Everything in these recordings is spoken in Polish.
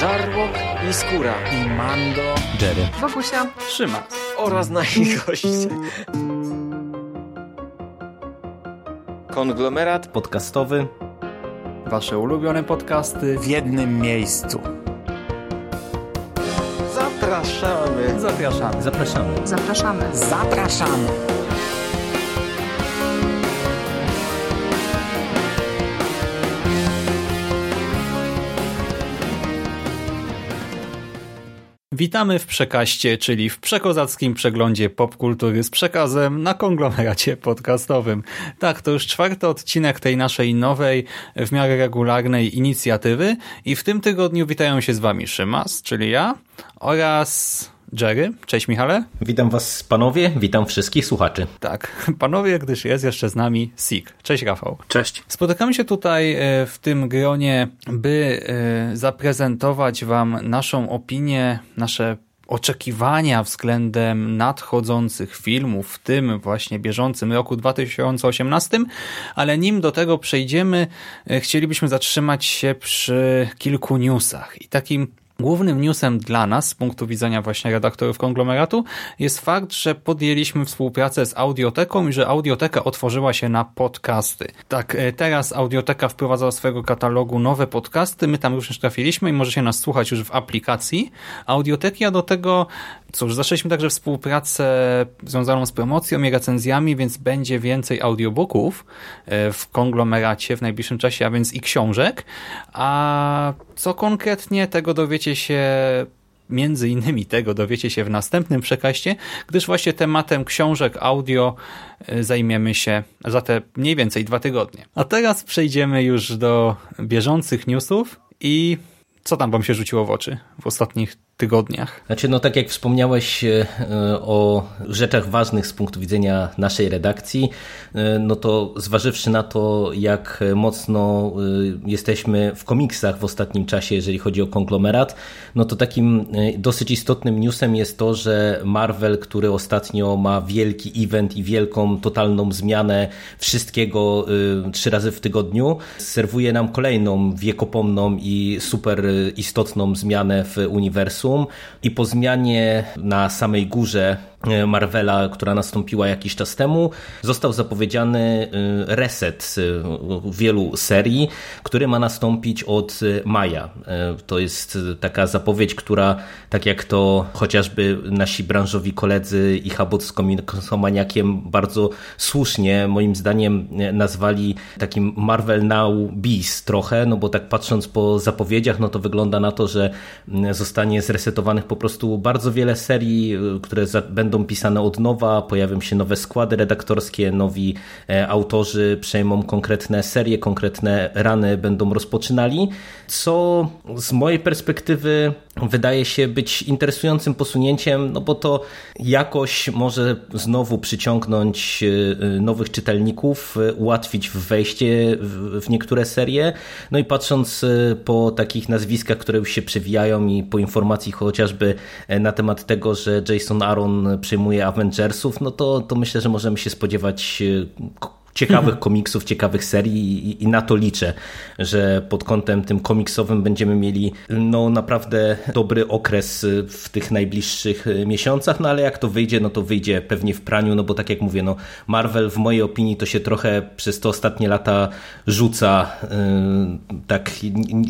Żarłok i Skóra i Mando, Jerry, Wokusia, Szymas oraz nasi goście. Konglomerat podcastowy. Wasze ulubione podcasty w jednym miejscu. Zapraszamy. Zapraszamy. Zapraszamy. zapraszamy. Zapraszamy. Witamy w Przekaście, czyli w przekozackim przeglądzie popkultury z przekazem na konglomeracie podcastowym. Tak, to już czwarty odcinek tej naszej nowej, w miarę regularnej inicjatywy i w tym tygodniu witają się z wami Szymas, czyli ja oraz Jerry. Cześć Michale. Witam was panowie, witam wszystkich słuchaczy. Tak, panowie, gdyż jest jeszcze z nami Sik. Cześć Rafał. Cześć. Spotykamy się tutaj e, w tym gronie, by e, zaprezentować wam naszą opinię, nasze oczekiwania względem nadchodzących filmów w tym właśnie bieżącym roku 2018, ale nim do tego przejdziemy, e, chcielibyśmy zatrzymać się przy kilku newsach. I takim Głównym newsem dla nas, z punktu widzenia właśnie redaktorów konglomeratu, jest fakt, że podjęliśmy współpracę z Audioteką i że Audioteka otworzyła się na podcasty. Tak, e, teraz Audioteka wprowadza do swojego katalogu nowe podcasty, my tam również trafiliśmy i możecie nas słuchać już w aplikacji Audioteki, a do tego, cóż, zaczęliśmy także współpracę związaną z promocją i recenzjami, więc będzie więcej audiobooków e, w konglomeracie w najbliższym czasie, a więc i książek, a co konkretnie tego dowiecie się między innymi tego dowiecie się w następnym przekaście, gdyż właśnie tematem książek audio e, zajmiemy się za te mniej więcej dwa tygodnie. A teraz przejdziemy już do bieżących newsów i co tam wam się rzuciło w oczy w ostatnich tygodniach. Znaczy, no tak jak wspomniałeś e, o rzeczach ważnych z punktu widzenia naszej redakcji, e, no to zważywszy na to, jak mocno e, jesteśmy w komiksach w ostatnim czasie, jeżeli chodzi o konglomerat, no to takim dosyć istotnym newsem jest to, że Marvel, który ostatnio ma wielki event i wielką, totalną zmianę wszystkiego trzy razy w tygodniu, serwuje nam kolejną wiekopomną i super istotną zmianę w uniwersum i po zmianie na samej górze Marvela, która nastąpiła jakiś czas temu, został zapowiedziany e, reset e, wielu serii, który ma nastąpić od maja. To jest taka zapowiedź, która, tak jak to chociażby nasi branżowi koledzy i Habot z Komaniakiem bardzo słusznie, moim zdaniem, nazwali takim Marvel Now Beast trochę, no bo tak patrząc po zapowiedziach, no to wygląda na to, że zostanie zresetowanych po prostu bardzo wiele serii, które będą będą pisane od nowa, pojawią się nowe składy redaktorskie, nowi e, autorzy przejmą konkretne serie, konkretne rany będą rozpoczynali, co z mojej perspektywy wydaje się być interesującym posunięciem, no bo to jakoś może znowu przyciągnąć e, nowych czytelników, e, ułatwić wejście w niektóre serie. No i patrząc po takich nazwiskach, które już się przewijają i po informacji chociażby na temat tego, że Jason Aaron przejmuje Avengersów, no to, to myślę, że możemy się spodziewać e, ciekawych komiksów, ciekawych serii i, i, na to liczę, że pod kątem tym komiksowym będziemy mieli no naprawdę dobry okres w tych najbliższych miesiącach, no ale jak to wyjdzie, no to wyjdzie pewnie w praniu, no bo tak jak mówię, no Marvel w mojej opinii to się trochę przez te ostatnie lata rzuca yy, tak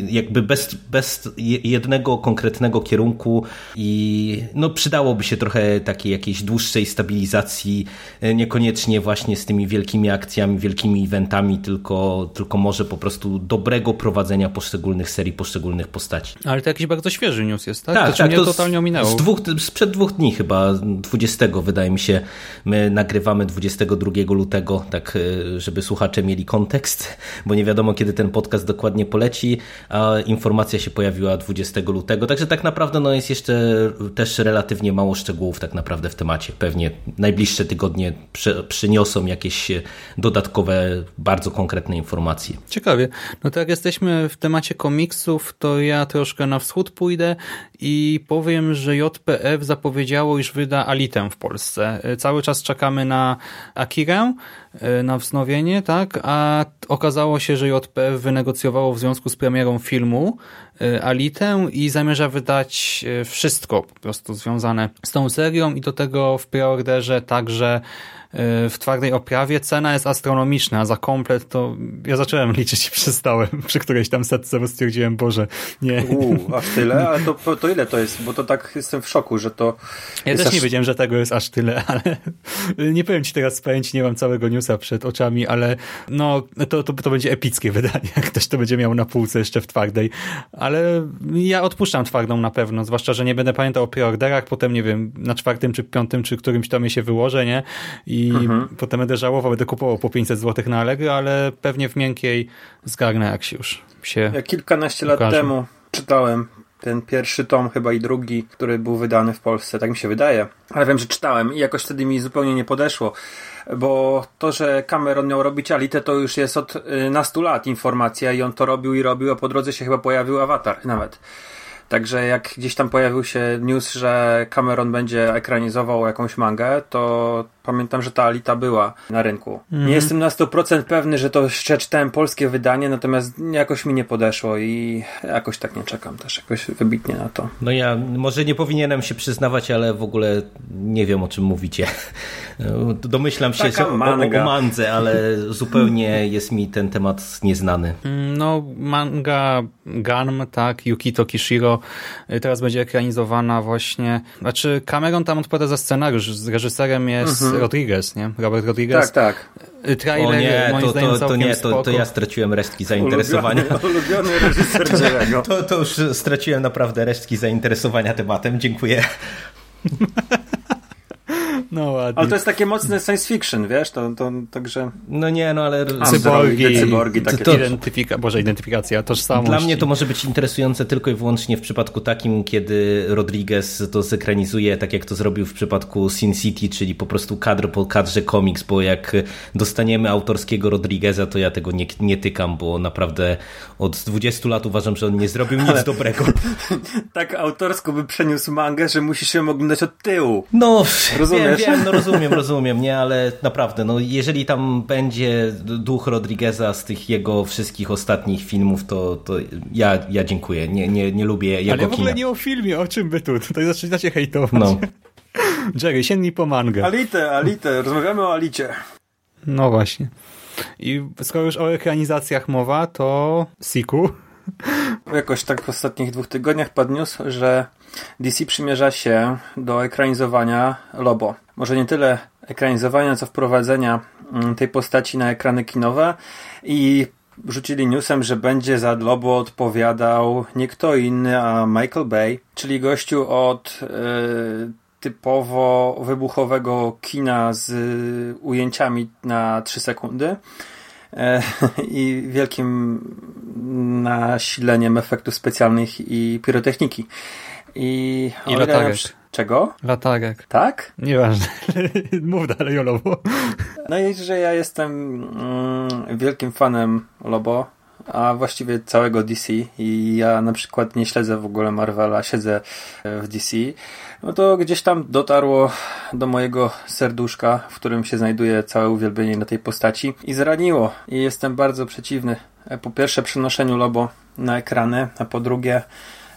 jakby bez, bez jednego konkretnego kierunku i no przydałoby się trochę takiej jakiejś dłuższej stabilizacji, niekoniecznie właśnie z tymi wielkimi akcjami akcjami, wielkimi eventami, tylko, tylko może po prostu dobrego prowadzenia poszczególnych serii, poszczególnych postaci. Ale to jakiś bardzo świeży news jest, tak? Tak, to tak. Mnie to totalnie ominęło. Z dwóch, sprzed dwóch dni chyba, 20 wydaje mi się, my nagrywamy 22 lutego, tak e, żeby słuchacze mieli kontekst, bo nie wiadomo kiedy ten podcast dokładnie poleci, a informacja się pojawiła 20 lutego, także tak naprawdę no, jest jeszcze też relatywnie mało szczegółów tak naprawdę w temacie. Pewnie najbliższe tygodnie przyniosą jakieś dodatkowe, bardzo konkretne informacje. Ciekawie. No to jak jesteśmy w temacie komiksów, to ja troszkę na wschód pójdę i powiem, że JPF zapowiedziało, iż wyda Alitę w Polsce. Cały czas czekamy na Akirę, e, na wznowienie, tak? A okazało się, że JPF wynegocjowało w związku z premierą filmu Alitę i zamierza wydać wszystko po prostu związane z tą serią i do tego w preorderze także w twardej oprawie cena jest astronomiczna, a za komplet to ja zacząłem liczyć i przestałem przy którejś tam setce, bo stwierdziłem, Boże, nie. Uuu, aż tyle? Ale to, to ile to jest? Bo to tak jestem w szoku, że to... Ja też aż... nie wiedziałem, że tego jest aż tyle, ale nie powiem ci teraz pamięci, nie mam całego newsa przed oczami, ale no to, to, to będzie epickie wydanie, jak ktoś to będzie miał na półce jeszcze w twardej, ale ja odpuszczam twardą na pewno, zwłaszcza, że nie będę pamiętał o preorderach, potem nie wiem, na czwartym czy piątym, czy którymś tomie się wyłożę, nie? I i mhm. potem będę żałował, będę kupował po 500 zł na Allegro, ale pewnie w miękkiej zgarnę, jak się już się Ja kilkanaście lat temu czytałem ten pierwszy tom chyba i drugi, który był wydany w Polsce, tak mi się wydaje. Ale wiem, że czytałem i jakoś wtedy mi zupełnie nie podeszło, bo to, że Cameron miał robić Alitę, to już jest od y, nastu lat informacja i on to robił i robił, a po drodze się chyba pojawił Avatar nawet. Także jak gdzieś tam pojawił się news, że Cameron będzie ekranizował jakąś mangę, to pamiętam, że ta Alita była na rynku. Mm. Nie mhm. jestem na 100% pewny, że to jeszcze czytałem polskie wydanie, natomiast jakoś mi nie podeszło i jakoś tak nie czekam też jakoś wybitnie na to. No ja może nie powinienem się przyznawać, ale w ogóle nie wiem o czym mówicie. Domyślam się o, o, o mandze, ale zupełnie jest mi ten temat nieznany. No manga Gunm, tak, Yukito Kishiro teraz będzie ekranizowana właśnie, znaczy Cameron tam odpowiada za scenariusz, z reżyserem jest mhm. Rodriguez, nie? Robert Rodriguez. Tak, tak. Trailer, o nie, moim to, to, to, nie, to, to ja straciłem resztki zainteresowania. Ulubiony, ulubiony reżyser to, to już straciłem naprawdę resztki zainteresowania tematem. Dziękuję. No ładnie. Ale to jest takie mocne science fiction, wiesz, to, to także... No nie, no ale... Cyborgi, cyborgi takie to, identyfika... Boże, identyfikacja, tożsamość. Dla mnie to może być interesujące tylko i wyłącznie w przypadku takim, kiedy Rodriguez to zekranizuje, tak jak to zrobił w przypadku Sin City, czyli po prostu kadr po kadrze komiks, bo jak dostaniemy autorskiego Rodrigueza, to ja tego nie, nie tykam, bo naprawdę od 20 lat uważam, że on nie zrobił nic ale... dobrego. tak autorsko by przeniósł mangę, że musisz ją oglądać od tyłu. No, rozumiesz? Wiem, no rozumiem, rozumiem, nie, ale naprawdę, no jeżeli tam będzie duch Rodrigueza z tych jego wszystkich ostatnich filmów, to, to ja, ja dziękuję, nie, nie, nie lubię jego Ale w ogóle kina. nie o filmie, o czym by tu, tutaj zaczynacie hejtować. No. Jerry, sięgnij po mangę. Alite, Alite, rozmawiamy o Alicie. No właśnie. I skoro już o ekranizacjach mowa, to Siku. Jakoś tak w ostatnich dwóch tygodniach news, że DC przymierza się do ekranizowania Lobo. Może nie tyle ekranizowania, co wprowadzenia mm, tej postaci na ekrany kinowe i rzucili newsem, że będzie za Lobo odpowiadał nie kto inny, a Michael Bay, czyli gościu od yy, typowo wybuchowego kina z ujęciami na 3 sekundy e, i wielkim nasileniem efektów specjalnych i pirotechniki. I, I latarek. Czego? Latarek. Tak? Nieważne. Mów dalej o Lobo. No i że ja jestem mm, wielkim fanem Lobo, a właściwie całego DC i ja na przykład nie śledzę w ogóle Marvela, siedzę w DC, no to gdzieś tam dotarło do mojego serduszka, w którym się znajduje całe uwielbienie na tej postaci i zraniło. I jestem bardzo przeciwny po pierwsze przenoszeniu Lobo na ekrany, a po drugie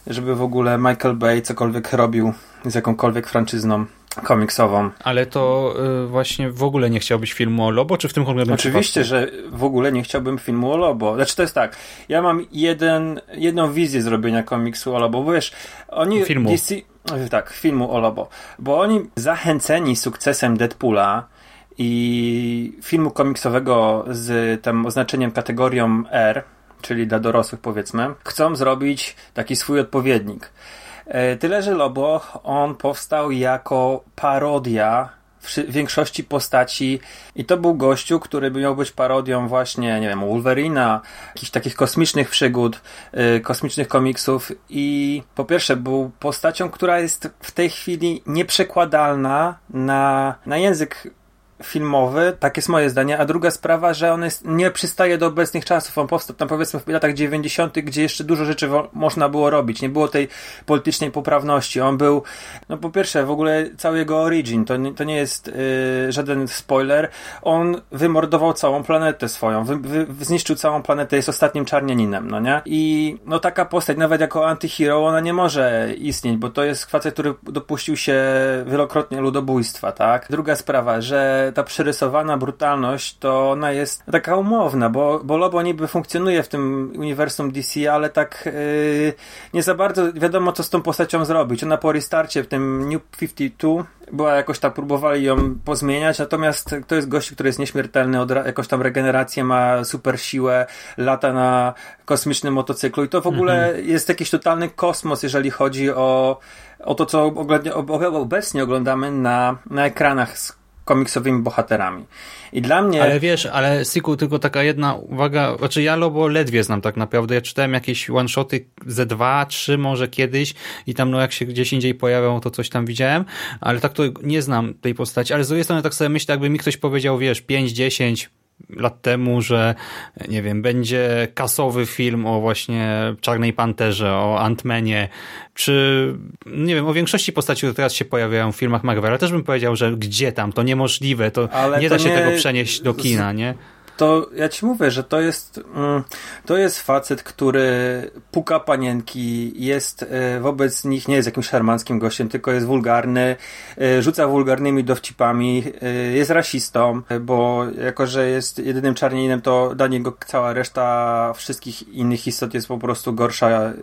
żeby w ogóle Michael Bay cokolwiek robił z jakąkolwiek franczyzną komiksową. Ale to y, właśnie w ogóle nie chciałbyś filmu o Lobo, czy w tym konkretnym Oczywiście, przypadku? że w ogóle nie chciałbym filmu o Lobo. Znaczy to jest tak, ja mam jeden, jedną wizję zrobienia komiksu o Lobo, bo wiesz, oni... Filmu. DC, tak, filmu o Lobo. Bo oni zachęceni sukcesem Deadpoola i filmu komiksowego z tym oznaczeniem kategorią R, czyli dla dorosłych powiedzmy, chcą zrobić taki swój odpowiednik. E, tyle, że Lobo, on powstał jako parodia większości postaci i to był gościu, który miał być parodią właśnie, nie wiem, Wolverina, jakichś takich kosmicznych przygód, yy, kosmicznych komiksów i po pierwsze był postacią, która jest w tej chwili nieprzekładalna na, na język filmowy, tak jest moje zdanie, a druga sprawa, że on jest, nie przystaje do obecnych czasów. On powstał tam powiedzmy w latach 90., gdzie jeszcze dużo rzeczy można było robić. Nie było tej politycznej poprawności. On był, no po pierwsze, w ogóle cały jego origin, to nie, to nie jest yy, żaden spoiler. On wymordował całą planetę swoją, wy, wy, zniszczył całą planetę, jest ostatnim czarnianinem, no nie? I no taka postać, nawet jako antyhero, ona nie może istnieć, bo to jest facet, który dopuścił się wielokrotnie ludobójstwa, tak? Druga sprawa, że ta przerysowana brutalność, to ona jest taka umowna, bo, bo Lobo niby funkcjonuje w tym uniwersum DC, ale tak yy, nie za bardzo wiadomo, co z tą postacią zrobić. Ona po restarcie w tym New 52 była jakoś tam, próbowali ją pozmieniać, natomiast to jest gość, który jest nieśmiertelny, od, jakoś tam regenerację ma, super siłę, lata na kosmicznym motocyklu i to w ogóle mhm. jest jakiś totalny kosmos, jeżeli chodzi o, o to, co obecnie oglądamy na, na ekranach komiksowymi bohaterami. I dla mnie... Ale wiesz, ale Siku, tylko taka jedna uwaga, znaczy ja Lobo ledwie znam tak naprawdę, ja czytałem jakieś one-shoty ze dwa, trzy może kiedyś i tam no jak się gdzieś indziej pojawią, to coś tam widziałem, ale tak to nie znam tej postaci, ale z drugiej strony tak sobie myślę, jakby mi ktoś powiedział, wiesz, 5, 10, lat temu, że nie wiem, będzie kasowy film o właśnie Czarnej Panterze, o Antmanie, czy nie wiem, o większości postaci, które teraz się pojawiają w filmach Marvela, też bym powiedział, że gdzie tam, to niemożliwe, to Ale nie to da się nie... tego przenieść do kina, nie? To ja ci mówię, że to jest mm, to jest facet, który puka panienki, jest e, wobec nich, nie jest jakimś szarmanckim gościem, tylko jest wulgarny, e, rzuca wulgarnymi dowcipami, e, jest rasistą, bo jako, że jest jedynym czarnianinem, to dla niego cała reszta wszystkich innych istot jest po prostu gorsza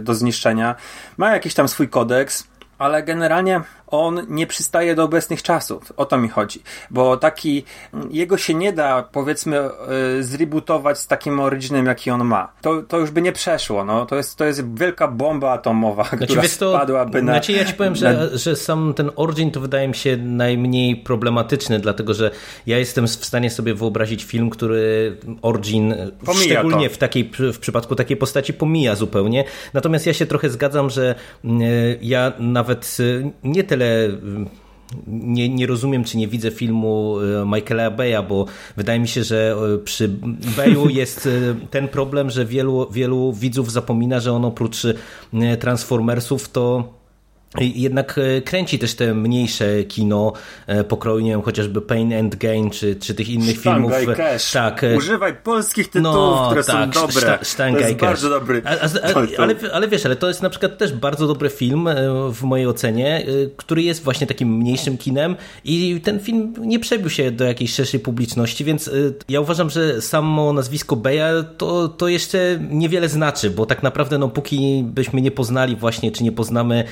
do zniszczenia. Ma jakiś tam swój kodeks, ale generalnie on nie przystaje do obecnych czasów. O to mi chodzi. Bo taki, jego się nie da, powiedzmy, yy, zrebootować z takim originem, jaki on ma. To, to już by nie przeszło. No. To, jest, to jest wielka bomba atomowa, znaczy, która to, spadłaby na... Znaczy, ja ci powiem, na... że, że sam ten origin to wydaje mi się najmniej problematyczny, dlatego, że ja jestem w stanie sobie wyobrazić film, który origin, pomija szczególnie to. w, takiej, w przypadku takiej postaci, pomija zupełnie. Natomiast ja się trochę zgadzam, że yy, ja nawet yy, nie tyle tyle nie, nie rozumiem, czy nie widzę filmu e, Michaela Beya, bo wydaje mi się, że e, przy Beyu jest e, ten problem, że wielu, wielu widzów zapomina, że on oprócz Transformersów to jednak e, kręci też te mniejsze kino e, pokroju, nie wiem, chociażby Pain and Gain, czy, czy tych innych Sztanga filmów. I cash. Tak. E, Używaj polskich tytułów, no, które tak, są dobre. Sztanga to jest bardzo dobry. A, a, ale, ale wiesz, ale to jest na przykład też bardzo dobry film w mojej ocenie, który jest właśnie takim mniejszym kinem i ten film nie przebił się do jakiejś szerszej publiczności, więc ja uważam, że samo nazwisko Beja to, to jeszcze niewiele znaczy, bo tak naprawdę no póki byśmy nie poznali właśnie, czy nie poznamy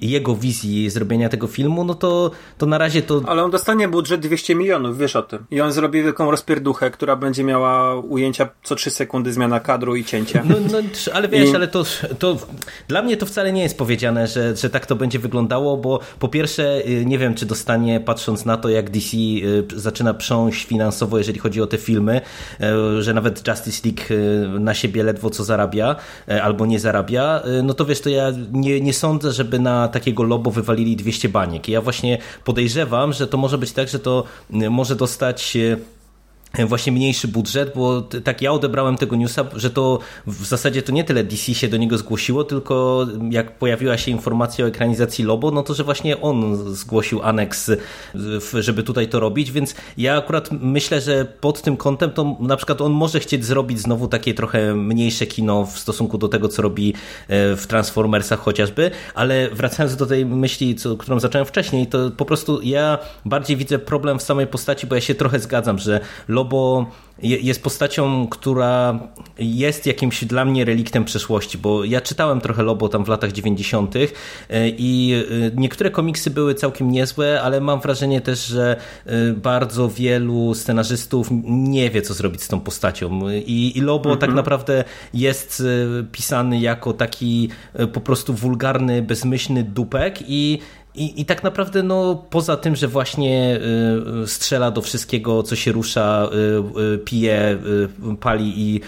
jego wizji zrobienia tego filmu, no to, to na razie to... Ale on dostanie budżet 200 milionów, wiesz o tym. I on zrobi wielką rozpierduchę, która będzie miała ujęcia co 3 sekundy, zmiana kadru i cięcia. No, no ale wiesz, I... ale to, to dla mnie to wcale nie jest powiedziane, że, że tak to będzie wyglądało, bo po pierwsze y, nie wiem, czy dostanie, patrząc na to, jak DC y, zaczyna prząść finansowo, jeżeli chodzi o te filmy, y, że nawet Justice League na siebie ledwo co zarabia, albo nie zarabia, no to wiesz, to ja nie, nie sądzę, żeby na takiego lobo wywalili 200 baniek. I ja właśnie podejrzewam, że to może być tak, że to y, może dostać y, właśnie mniejszy budżet, bo tak ja odebrałem tego newsa, że to w zasadzie to nie tyle DC się do niego zgłosiło, tylko jak pojawiła się informacja o ekranizacji Lobo, no to że właśnie on zgłosił aneks, żeby tutaj to robić, więc ja akurat myślę, że pod tym kątem to na przykład on może chcieć zrobić znowu takie trochę mniejsze kino w stosunku do tego, co robi e, w Transformersach chociażby, ale wracając do tej myśli, co, którą zacząłem wcześniej, to po prostu ja bardziej widzę problem w samej postaci, bo ja się trochę zgadzam, że Lobo Lobo jest postacią, która jest jakimś dla mnie reliktem przeszłości, bo ja czytałem trochę Lobo tam w latach 90. E, i e, niektóre komiksy były całkiem niezłe, ale mam wrażenie też, że e, bardzo wielu scenarzystów nie wie, co zrobić z tą postacią. I, i Lobo tak mhm. tak naprawdę jest pisany jako taki po prostu wulgarny, bezmyślny dupek i I, I tak naprawdę, no, poza tym, że właśnie y, strzela do wszystkiego, co się rusza, y, y, pije, y, pali i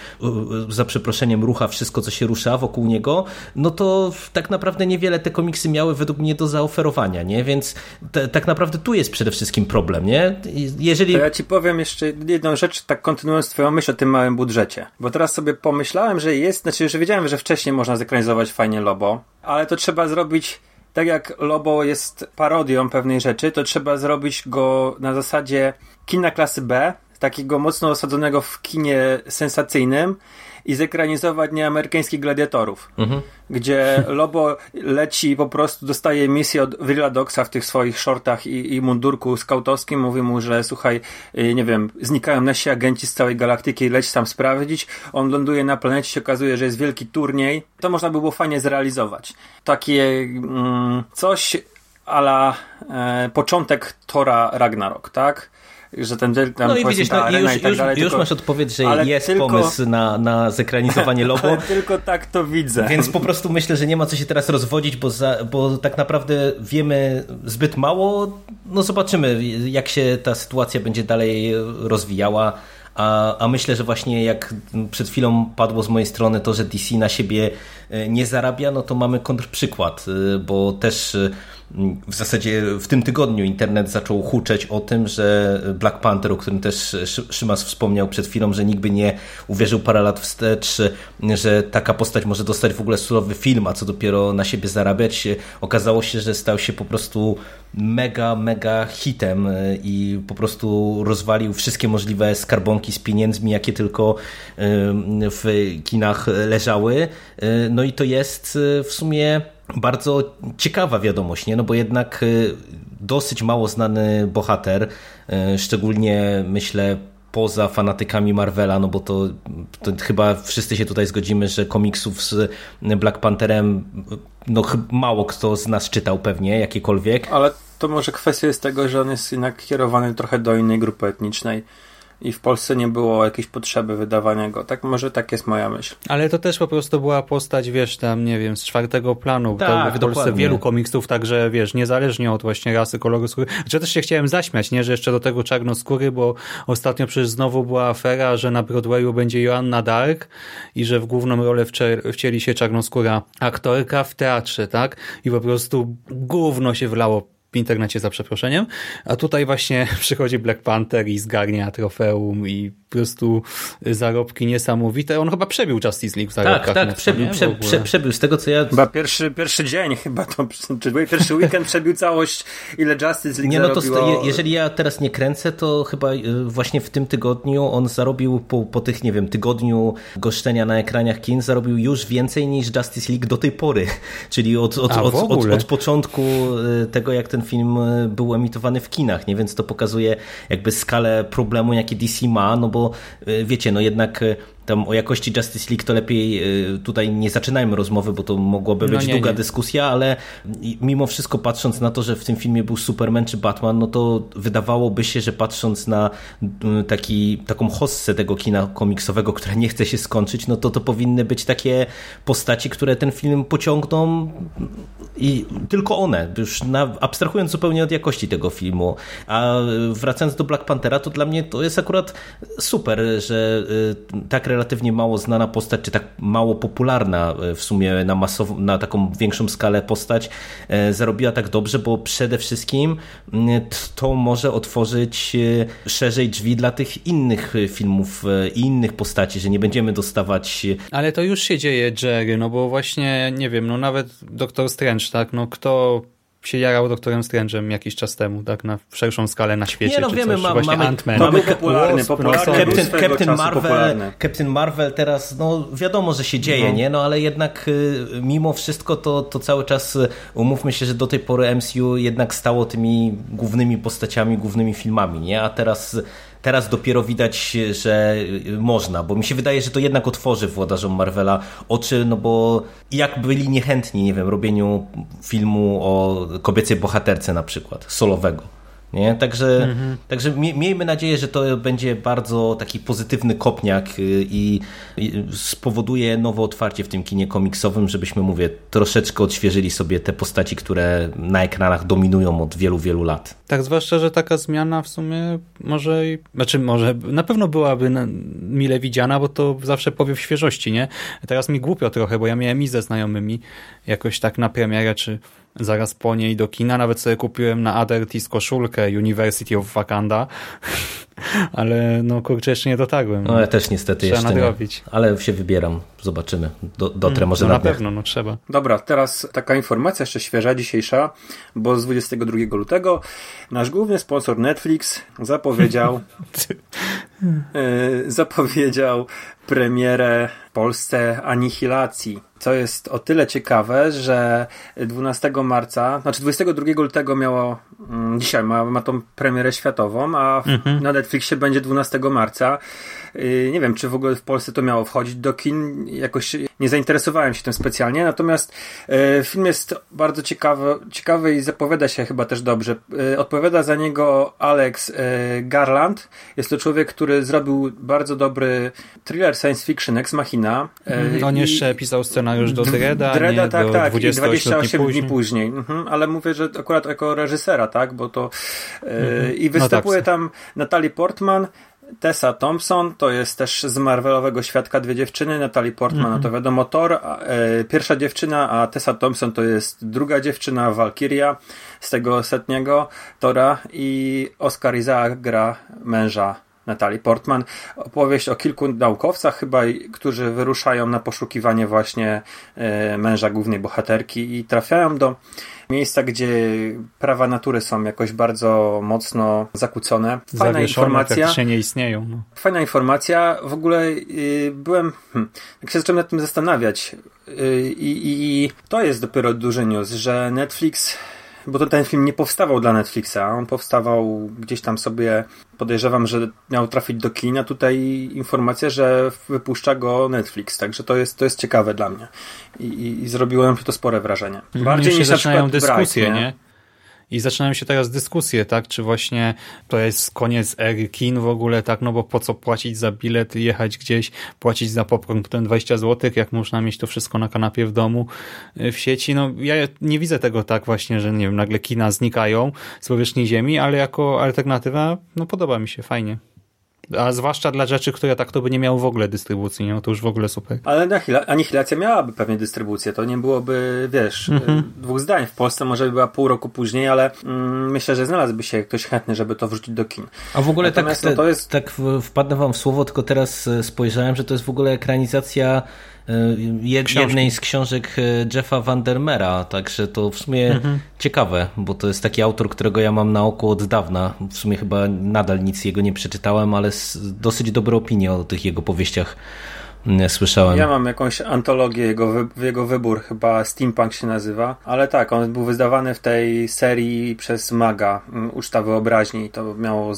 y, za przeproszeniem rucha wszystko, co się rusza wokół niego, no to tak naprawdę niewiele te komiksy miały według mnie do zaoferowania, nie? Więc te, tak naprawdę tu jest przede wszystkim problem, nie? Jeżeli... To ja ci powiem jeszcze jedną rzecz, tak kontynuując twoją myśl o tym małym budżecie. Bo teraz sobie pomyślałem, że jest, znaczy, że wiedziałem, że wcześniej można zekranizować fajnie Lobo, ale to trzeba zrobić tak jak Lobo jest parodią pewnej rzeczy, to trzeba zrobić go na zasadzie kina klasy B, takiego mocno osadzonego w kinie sensacyjnym i zekranizować nieamerykańskich gladiatorów, mhm. gdzie Lobo leci po prostu, dostaje misję od Vrila Doxa w tych swoich shortach i, i mundurku skautowskim, mówi mu, że słuchaj, y, nie wiem, znikają nasi agenci z całej galaktyki, leć tam sprawdzić, on ląduje na planecie, się okazuje, że jest wielki turniej, to można by było fajnie zrealizować. Takie mm, coś ala e, początek Tora Ragnarok, tak? Że ten tam No i widzisz, no, i już, i tak już, dalej, już tylko, masz odpowiedź, że jest tylko, pomysł na, na zekranizowanie logo. tylko tak to widzę. Więc po prostu myślę, że nie ma co się teraz rozwodzić, bo, za, bo tak naprawdę wiemy zbyt mało. No zobaczymy, jak się ta sytuacja będzie dalej rozwijała. A, a myślę, że właśnie jak przed chwilą padło z mojej strony to, że DC na siebie e, nie zarabia, no to mamy kontrprzykład, e, bo też e, w zasadzie w tym tygodniu internet zaczął huczeć o tym, że Black Panther, o którym też Szymas wspomniał przed chwilą, że nikt by nie uwierzył parę lat wstecz, że taka postać może dostać w ogóle surowy film, a co dopiero na siebie zarabiać. Okazało się, że stał się po prostu mega, mega hitem i po prostu rozwalił wszystkie możliwe skarbonki z pieniędzmi, jakie tylko w kinach leżały. No i to jest w sumie bardzo ciekawa wiadomość, nie? No bo jednak y, dosyć mało znany bohater, y, szczególnie myślę poza fanatykami Marvela, no bo to, to, chyba wszyscy się tutaj zgodzimy, że komiksów z Black Pantherem no mało kto z nas czytał pewnie, jakiekolwiek. Ale to może kwestia jest tego, że on jest jednak kierowany trochę do innej grupy etnicznej i w Polsce nie było jakiejś potrzeby wydawania go. Tak, może tak jest moja myśl. Ale to też po prostu była postać, wiesz, tam, nie wiem, z czwartego planu. Tak, w Polsce wielu komiksów, także, wiesz, niezależnie od właśnie rasy, koloru skóry. Czy też się chciałem zaśmiać, nie, że jeszcze do tego czarnoskóry, bo ostatnio przecież znowu była afera, że na Broadwayu będzie Joanna Dark i że w główną rolę wcieli się czarnoskóra aktorka w teatrze, tak? I po prostu gówno się wlało w internecie za przeproszeniem, a tutaj właśnie przychodzi Black Panther i zgarnia trofeum i po prostu zarobki niesamowite. On chyba przebił Justice League w zarobkach. Tak, tak, przebił, prze, prze, przebił. Z tego co ja... Chyba pierwszy, pierwszy dzień, chyba to, czy pierwszy weekend przebił całość, ile Justice League nie, no to zarobiło. jeżeli ja teraz nie kręcę, to chyba y, właśnie w tym tygodniu on zarobił po, po tych, nie wiem, tygodniu goszczenia na ekraniach kin, zarobił już więcej niż Justice League do tej pory. Czyli od, od, od, od, od początku y, tego, jak ten film e, był emitowany w kinach, nie? Więc to pokazuje jakby skalę problemu, jaki DC ma, no bo e, wiecie, no jednak e, tam o jakości Justice League to lepiej y, tutaj nie zaczynajmy rozmowy, bo to mogłaby no być nie, długa nie. dyskusja, ale mimo wszystko patrząc na to, że w tym filmie był Superman czy Batman, no to wydawałoby się, że patrząc na y, taki, taką hossę tego kina komiksowego, która nie chce się skończyć, no to to powinny być takie postaci, które ten film pociągną i tylko one, już na, abstrahując zupełnie od jakości tego filmu. A wracając do Black Panthera, to dla mnie to jest akurat super, że y, tak relatywnie mało znana postać, czy tak mało popularna e, w sumie na, masow- na taką większą skalę postać e, zarobiła tak dobrze, bo przede wszystkim to może otworzyć e, szerzej drzwi dla tych innych filmów i innych postaci, że nie będziemy dostawać... Ale to już się dzieje, Jerry, no bo właśnie, nie wiem, no nawet Doktor Strange, tak, no kto się jarał doktorem Strange'em jakiś czas temu, tak, na szerszą skalę na świecie. Nie, no czy wiemy, coś. Ma, Właśnie mamy, Ant-Man. mamy popularny, popularny Captain, Captain Marvel, Captain Marvel teraz, no wiadomo, że się dzieje, no. nie, no ale jednak y, mimo wszystko to, to cały czas y, umówmy się, że do tej pory MCU jednak stało tymi głównymi postaciami, głównymi filmami, nie, a teraz teraz dopiero widać, że można, bo mi się wydaje, że to jednak otworzy włodarzom Marvela oczy, no bo jak byli niechętni, nie wiem, robieniu filmu o kobiecej bohaterce na przykład, solowego. Nie? Także, mhm. także miejmy nadzieję, że to będzie bardzo taki pozytywny kopniak y, i, i spowoduje nowe otwarcie w tym kinie komiksowym, żebyśmy, mówię, troszeczkę odświeżyli sobie te postaci, które na ekranach dominują od wielu, wielu lat. Tak, zwłaszcza, że taka zmiana w sumie może, znaczy może, na pewno byłaby mile widziana, bo to zawsze powiew świeżości, nie? Teraz mi głupio trochę, bo ja miałem i ze znajomymi jakoś tak na premierę, czy zaraz po niej do kina. Nawet sobie kupiłem na Adertis koszulkę University of Wakanda, ale no kurczę, jeszcze nie dotarłem. No ja też niestety trzeba jeszcze nadrobić. nie. Ale się wybieram, zobaczymy. Do, dotrę hmm, może no na, na pewno, no trzeba. Dobra, teraz taka informacja jeszcze świeża, dzisiejsza, bo z 22 lutego nasz główny sponsor Netflix zapowiedział yy, zapowiedział premierę w Polsce Anihilacji co jest o tyle ciekawe, że 12 marca, znaczy 22 lutego miało, mm, dzisiaj ma, ma tą premierę światową, a w, mhm. na Netflixie będzie 12 marca. Y, nie wiem, czy w ogóle w Polsce to miało wchodzić do kin. Jakoś nie zainteresowałem się tym specjalnie, natomiast y, film jest bardzo ciekawy, ciekawy i zapowiada się chyba też dobrze. Y, odpowiada za niego Alex Garland. Jest to człowiek, który zrobił bardzo dobry thriller science fiction Ex Machina. Mhm. On jeszcze pisał scenariusz do Dreda, Dreda tak, do tak, 28 dni później. Dni później. Mhm, ale mówię, że akurat jako reżysera, tak, bo to mhm. i występuje no tak. tam Natalie Portman, Tessa Thompson to jest też z Marvelowego Świadka dwie dziewczyny, Natalie Portman mm -hmm. to wiadomo Thor, a, e, pierwsza dziewczyna, a Tessa Thompson to jest druga dziewczyna, Valkyria z tego ostatniego Tora i Oscar Isaac gra męża Natalie Portman. Opowieść o kilku naukowcach chyba, którzy wyruszają na poszukiwanie właśnie e, męża głównej bohaterki i trafiają do miejsca, gdzie prawa natury są jakoś bardzo mocno zakłócone. Fajna informacja. nie istnieją. No. Fajna informacja. W ogóle yy, byłem, hmm, jak się zacząłem nad tym zastanawiać yy, i to jest dopiero duży news, że Netflix bo to ten film nie powstawał dla Netflixa, on powstawał gdzieś tam sobie, podejrzewam, że miał trafić do kina. Tutaj informacja, że wypuszcza go Netflix, także to jest, to jest ciekawe dla mnie. I, i, i zrobiło nam to spore wrażenie. Bardziej niż na przykład dyskusje, Bright, nie? nie? I zaczynają się teraz dyskusje, tak, czy właśnie to jest koniec ery kin w ogóle, tak, no bo po co płacić za bilet, jechać gdzieś, płacić za popcorn potem 20 zł, jak można mieć to wszystko na kanapie w domu, y, w sieci, no ja nie widzę tego tak właśnie, że nie wiem, nagle kina znikają z powierzchni ziemi, ale jako alternatywa, no podoba mi się, fajnie. A zwłaszcza dla rzeczy, które tak to by nie miały w ogóle dystrybucji, no to już w ogóle super. Ale Anihilacja miałaby pewnie dystrybucję, to nie byłoby, wiesz, mhm. dwóch zdań. W Polsce może by była pół roku później, ale mm, myślę, że znalazłby się ktoś chętny, żeby to wrzucić do kin. A w ogóle tak, te, no, to jest... tak wpadnę wam w słowo, tylko teraz e, spojrzałem, że to jest w ogóle ekranizacja E, jednej z książek e, Jeffa Vandermeera, także to w sumie mhm. ciekawe, bo to jest taki autor, którego ja mam na oku od dawna. W sumie chyba nadal nic jego nie przeczytałem, ale dosyć dobre opinie o tych jego powieściach słyszałem. Ja mam jakąś antologię, jego, jego wybór, chyba Steampunk się nazywa, ale tak, on był wyzdawany w tej serii przez Maga, Uczta Wyobraźni i to miało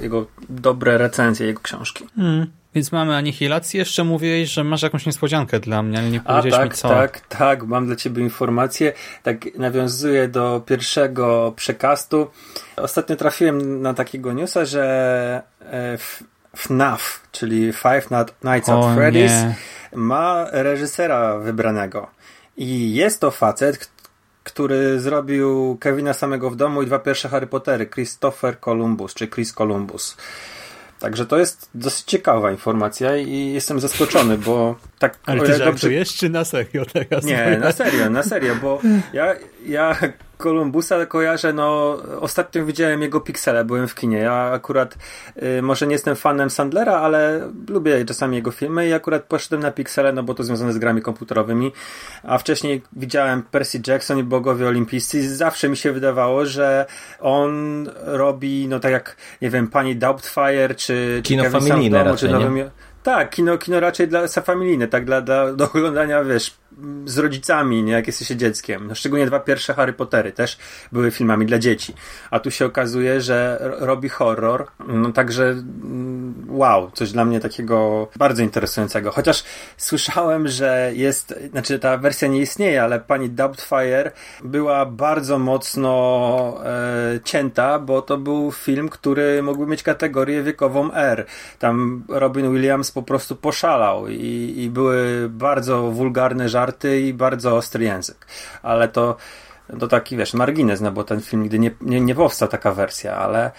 jego dobre recenzje, jego książki. Mm. Więc mamy anihilację. Jeszcze mówiłeś, że masz jakąś niespodziankę dla mnie, ale nie powiedziałeś A, tak, mi co. Tak, tak, mam dla ciebie informację. Tak nawiązuję do pierwszego przekastu. Ostatnio trafiłem na takiego newsa, że e, FNAF, czyli Five Nights at Freddy's, ma reżysera wybranego. I jest to facet, który zrobił Kevina samego w domu i dwa pierwsze Harry Pottery, Christopher Columbus, czy Chris Columbus. Także to jest dosyć ciekawa informacja i jestem zaskoczony, bo tak... Ale ty dobrze... czy na serio teraz? Nie, na serio, na serio, bo ja, ja Kolumbusa kojarzę, no ostatnio widziałem jego piksele, byłem w kinie. Ja akurat y, może nie jestem fanem Sandlera, ale lubię czasami jego filmy i akurat poszedłem na piksele, no bo to związane z grami komputerowymi. A wcześniej widziałem Percy Jackson i Bogowie Olimpijscy. Zawsze mi się wydawało, że on robi, no tak jak, nie wiem, pani Doubtfire, czy, Kino czy familijne raczej, czy nowym... Tak, kino, kino raczej dla familijne, tak dla, dla do oglądania, wiesz, z rodzicami, nie, jak jesteś dzieckiem. No, szczególnie dwa pierwsze Harry Pottery też były filmami dla dzieci. A tu się okazuje, że robi horror. No także mm, wow, coś dla mnie takiego bardzo interesującego. Chociaż słyszałem, że jest, znaczy ta wersja nie istnieje, ale pani Doubtfire była bardzo mocno e, cięta, bo to był film, który mógłby mieć kategorię wiekową R. Tam Robin Williams po prostu poszalał i, i były bardzo wulgarne żarty i bardzo ostry język. Ale to to taki, wiesz, margines, no bo ten film nigdy nie, nie, nie powstał taka wersja, ale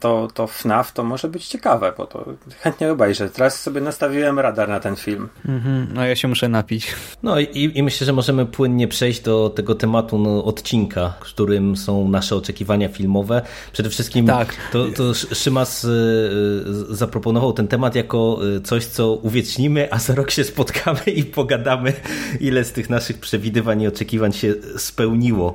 to, to FNAF to może być ciekawe, bo to chętnie obejrzę. Teraz sobie nastawiłem radar na ten film. Mhm, no ja się muszę napić. No i, i myślę, że możemy płynnie przejść do tego tematu no, odcinka, którym są nasze oczekiwania filmowe. Przede wszystkim tak. to, to Szymas y, y, zaproponował ten temat jako y, coś, co uwiecznimy, a za rok się spotkamy i pogadamy, ile z tych naszych przewidywań i oczekiwań się spełniło.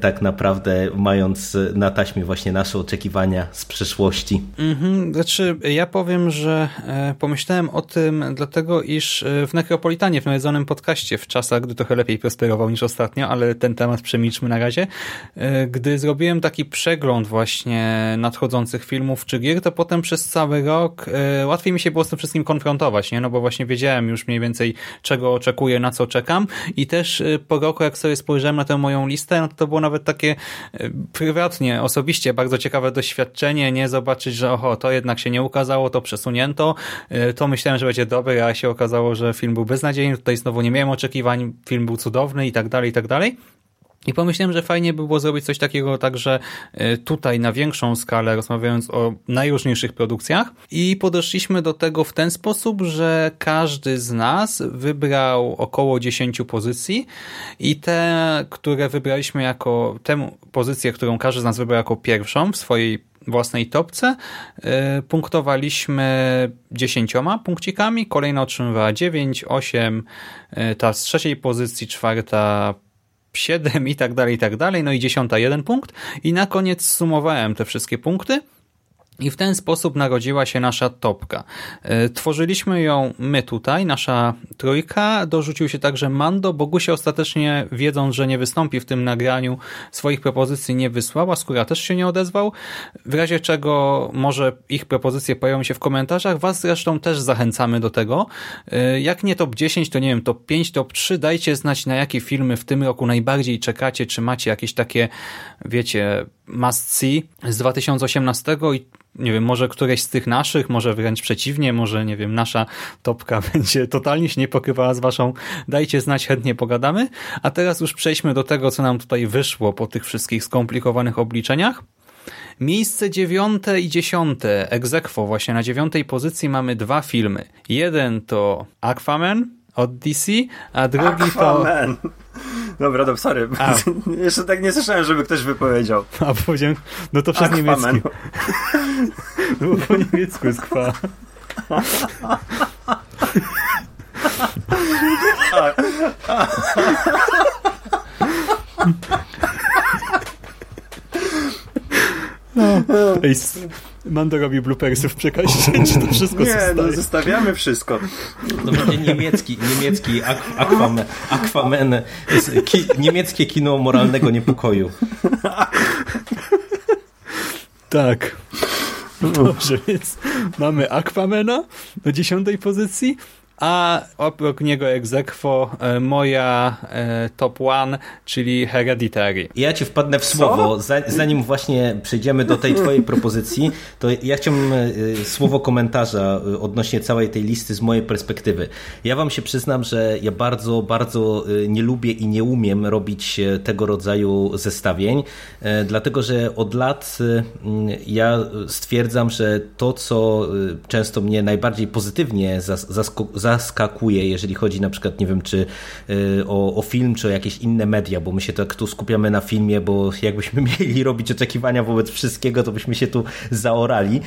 tak naprawdę mając na taśmie właśnie nasze oczekiwania z przeszłości. Mhm, znaczy ja powiem, że e, pomyślałem o tym dlatego, iż e, w Necropolitanie, w nawiedzonym podcaście, w czasach, gdy trochę lepiej prosperował niż ostatnio, ale ten temat przemilczmy na razie, gdy zrobiłem taki przegląd właśnie nadchodzących filmów czy gier, to potem przez cały rok łatwiej mi się było z tym wszystkim konfrontować, nie? no bo właśnie wiedziałem już mniej więcej czego oczekuję, na co czekam i też po roku, jak sobie spojrzałem na tę moją listę, no to było nawet takie e, prywatnie, osobiście bardzo ciekawe doświadczenie, nie zobaczyć, że oho, to jednak się nie ukazało, to przesunięto, e, to myślałem, że będzie dobre, a się okazało, że film był beznadziejny, tutaj znowu nie miałem oczekiwań, film był cudowny i tak dalej, i tak dalej. I pomyślałem, że fajnie by było zrobić coś takiego także e, tutaj na większą skalę, rozmawiając o najróżniejszych produkcjach. I podeszliśmy do tego w ten sposób, że każdy z nas wybrał około 10 pozycji i te, które wybraliśmy jako, tę pozycję, którą każdy z nas wybrał jako pierwszą w swojej własnej topce e, punktowaliśmy dziesięcioma punkcikami, kolejna otrzymywała 9, 8, e, ta z trzeciej pozycji, czwarta 7 i tak dalej, i tak dalej, no i dziesiąta jeden punkt. I na koniec sumowałem te wszystkie punkty i w ten sposób narodziła się nasza topka. E, tworzyliśmy ją my tutaj, nasza trójka. Dorzucił się także Mando. Bogusia ostatecznie, wiedząc, że nie wystąpi w tym nagraniu, swoich propozycji nie wysłała. Skóra też się nie odezwał. W razie czego może ich propozycje pojawią się w komentarzach. Was zresztą też zachęcamy do tego. E, jak nie top 10, to nie wiem, top 5, top 3. Dajcie znać, na jakie filmy w tym roku najbardziej czekacie, czy macie jakieś takie, wiecie, must see z 2018 i nie wiem, może któreś z tych naszych, może wręcz przeciwnie, może nie wiem, nasza topka będzie totalnie się nie pokrywała z waszą. Dajcie znać, chętnie pogadamy. A teraz już przejdźmy do tego, co nam tutaj wyszło po tych wszystkich skomplikowanych obliczeniach. Miejsce dziewiąte i dziesiąte, egzekwo, właśnie na dziewiątej pozycji mamy dwa filmy. Jeden to Aquaman od DC, a drugi Aquaman. to... Dobra, dobra, sorry. A. Jeszcze tak nie słyszałem, żeby ktoś wypowiedział. A powiedziałem, no to przez niemiecki. No po niemiecku jest kwa. No. Ej, Mando robi bloopersy w przekazie, czy to wszystko Nie, no zostawiamy wszystko. To będzie niemiecki, niemiecki Aquaman, Aquaman ki, niemieckie kino moralnego niepokoju. Tak. Dobrze, więc mamy Aquamana na dziesiątej pozycji, a oprócz niego egzekwo e, moja e, top one, czyli Hereditary. Ja ci wpadnę w słowo, zanim właśnie przejdziemy do tej twojej propozycji, to ja chciałbym e, słowo komentarza odnośnie całej tej listy z mojej perspektywy. Ja wam się przyznam, że ja bardzo, bardzo nie lubię i nie umiem robić tego rodzaju zestawień, dlatego, że od lat ja stwierdzam, że to, co często mnie najbardziej pozytywnie zaskakuje, zaskakuje, jeżeli chodzi na przykład, nie wiem, czy y, o, o film, czy o jakieś inne media, bo my się tak tu skupiamy na filmie, bo jakbyśmy mieli robić oczekiwania wobec wszystkiego, to byśmy się tu zaorali.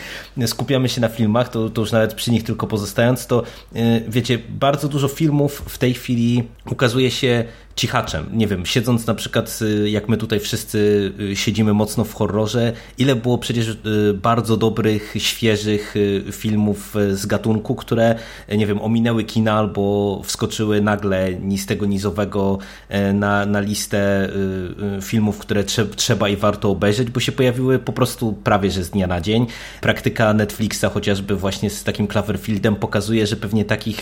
Skupiamy się na filmach, to, to już nawet przy nich tylko pozostając, to y, wiecie, bardzo dużo filmów w tej chwili ukazuje się cichaczem. Nie wiem, siedząc na przykład, y, jak my tutaj wszyscy y, siedzimy mocno w horrorze, ile było przecież y, bardzo dobrych, świeżych filmów z gatunku, które, nie wiem, ominęły kina albo wskoczyły nagle ni z tego nizowego na, na listę filmów, które trzeba i warto obejrzeć, bo się pojawiły po prostu prawie że z dnia na dzień. Praktyka Netflixa chociażby właśnie z takim Cloverfieldem pokazuje, że pewnie takich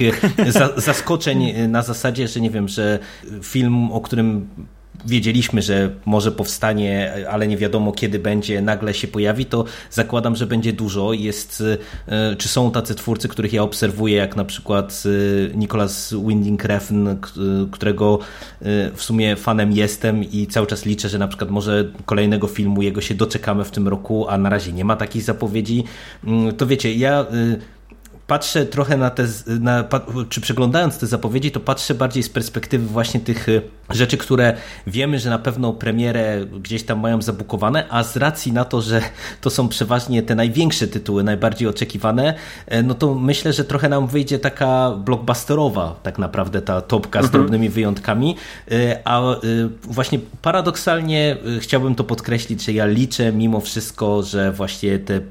zaskoczeń na zasadzie, że nie wiem, że film film, o którym wiedzieliśmy, że może powstanie, ale nie wiadomo kiedy będzie, nagle się pojawi, to zakładam, że będzie dużo. Jest, e, czy są tacy twórcy, których ja obserwuję, jak na przykład e, Nicholas Winding Refn, którego e, w sumie fanem jestem i cały czas liczę, że na przykład może kolejnego filmu jego się doczekamy w tym roku, a na razie nie ma takich zapowiedzi. Mm, to wiecie, ja patrzę trochę na te, na, czy przeglądając te zapowiedzi, to patrzę bardziej z perspektywy właśnie tych y, rzeczy, które wiemy, że na pewno premierę gdzieś tam mają zabukowane, a z racji na to, że to są przeważnie te największe tytuły, najbardziej oczekiwane, e, no to myślę, że trochę nam wyjdzie taka blockbusterowa tak naprawdę ta topka z mhm. drobnymi wyjątkami, e, a e, właśnie paradoksalnie chciałbym to podkreślić, że ja liczę mimo wszystko, że właśnie te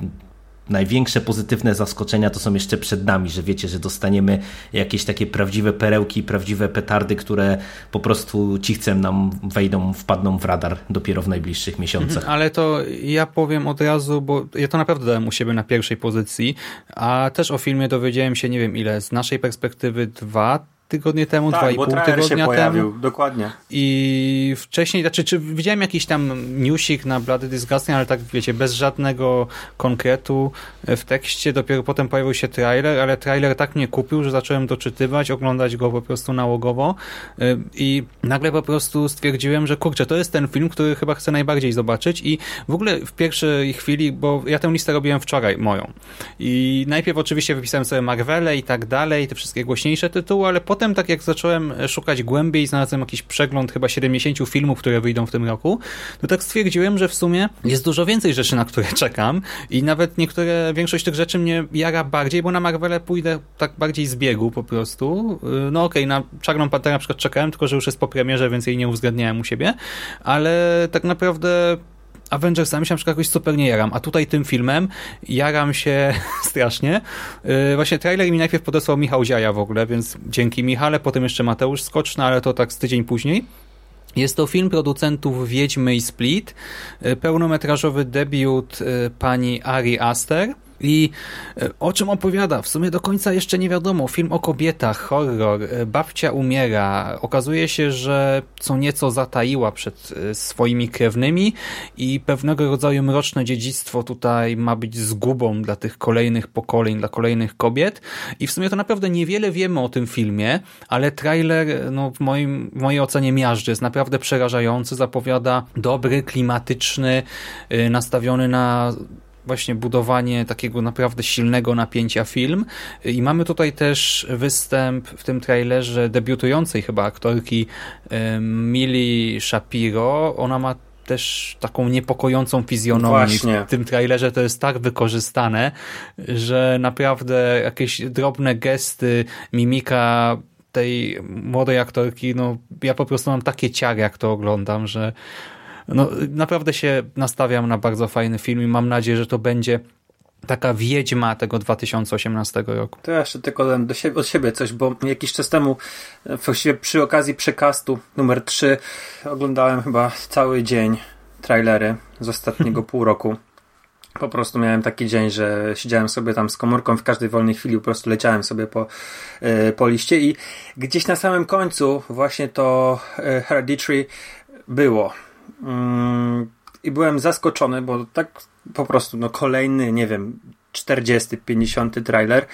największe pozytywne zaskoczenia to są jeszcze przed nami, że wiecie, że dostaniemy jakieś takie prawdziwe perełki, prawdziwe petardy, które po prostu cichcem nam wejdą, wpadną w radar dopiero w najbliższych miesiącach. Mhm, ale to ja powiem od razu, bo ja to naprawdę dałem u siebie na pierwszej pozycji, a też o filmie dowiedziałem się nie wiem ile, z naszej perspektywy dwa tygodnie temu, tak, dwa i pół tygodnia się pojawił, temu. dokładnie. I wcześniej, znaczy, czy widziałem jakiś tam newsik na Bloody Disgusting, ale tak wiecie, bez żadnego konkretu w tekście, dopiero potem pojawił się trailer, ale trailer tak mnie kupił, że zacząłem doczytywać, oglądać go po prostu nałogowo y, i nagle po prostu stwierdziłem, że kurczę, to jest ten film, który chyba chcę najbardziej zobaczyć i w ogóle w pierwszej chwili, bo ja tę listę robiłem wczoraj, moją i najpierw oczywiście wypisałem sobie Marvele i tak dalej, te wszystkie głośniejsze tytuły, ale potem potem, tak jak zacząłem szukać głębiej, znalazłem jakiś przegląd chyba 70 filmów, które wyjdą w tym roku, to tak stwierdziłem, że w sumie jest dużo więcej rzeczy, na które czekam i nawet niektóre, większość tych rzeczy mnie jara bardziej, bo na Marvele pójdę tak bardziej z biegu po prostu. No okej, okay, na Czarną Panterę na przykład czekałem, tylko że już jest po premierze, więc jej nie uwzględniałem u siebie, ale tak naprawdę Avengersami się na przykład jakoś super nie jaram, a tutaj tym filmem jaram się strasznie. Yy, właśnie trailer mi najpierw podesłał Michał Ziaja w ogóle, więc dzięki Michale, potem jeszcze Mateusz Skoczny, ale to tak z tydzień później. Jest to film producentów Wiedźmy i Split, yy, pełnometrażowy debiut yy, pani Ari Aster, i e, o czym opowiada? W sumie do końca jeszcze nie wiadomo. Film o kobietach, horror, e, babcia umiera. Okazuje się, że co nieco zataiła przed e, swoimi krewnymi i pewnego rodzaju mroczne dziedzictwo tutaj ma być zgubą dla tych kolejnych pokoleń, dla kolejnych kobiet. I w sumie to naprawdę niewiele wiemy o tym filmie, ale trailer no, w, moim, w mojej ocenie miażdży. Jest naprawdę przerażający. Zapowiada dobry, klimatyczny, nastawiony na właśnie budowanie takiego naprawdę silnego napięcia film i mamy tutaj też występ w tym trailerze debiutującej chyba aktorki Mili Shapiro. Ona ma też taką niepokojącą fizjonomię. Właśnie. W tym trailerze to jest tak wykorzystane, że naprawdę jakieś drobne gesty, mimika tej młodej aktorki, no ja po prostu mam takie ciary, jak to oglądam, że no, naprawdę się nastawiam na bardzo fajny film i mam nadzieję, że to będzie taka wiedźma tego 2018 roku. To ja jeszcze tylko do siebie, od siebie coś, bo jakiś czas temu właściwie przy okazji przekastu numer 3 oglądałem chyba cały dzień trailery z ostatniego pół roku. Po prostu miałem taki dzień, że siedziałem sobie tam z komórką w każdej wolnej chwili, po prostu leciałem sobie po, e, po liście i gdzieś na samym końcu właśnie to e, Hereditary było. Mm, I byłem zaskoczony, bo tak po prostu, no kolejny, nie wiem, 40, 50 trailer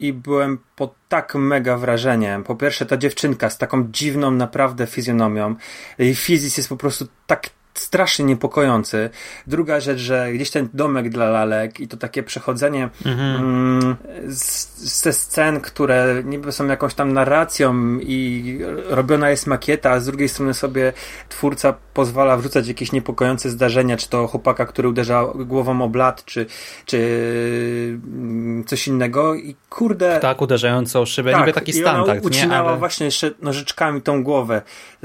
i byłem pod tak mega wrażeniem. Po pierwsze, ta dziewczynka z taką dziwną naprawdę fizjonomią. Jej fizis jest po prostu tak strasznie niepokojący. Druga rzecz, że gdzieś ten domek dla lalek i to takie przechodzenie mhm. mm, z, ze scen, które niby są jakąś tam narracją i robiona jest makieta, a z drugiej strony sobie twórca pozwala wrzucać jakieś niepokojące zdarzenia, czy to chłopaka, który uderza głową o blat, czy, czy mm, coś innego i kurde... Tak, uderzająco o szybę, tak, niby taki standard, ona ucinała nie? Ale... właśnie nożyczkami tą głowę.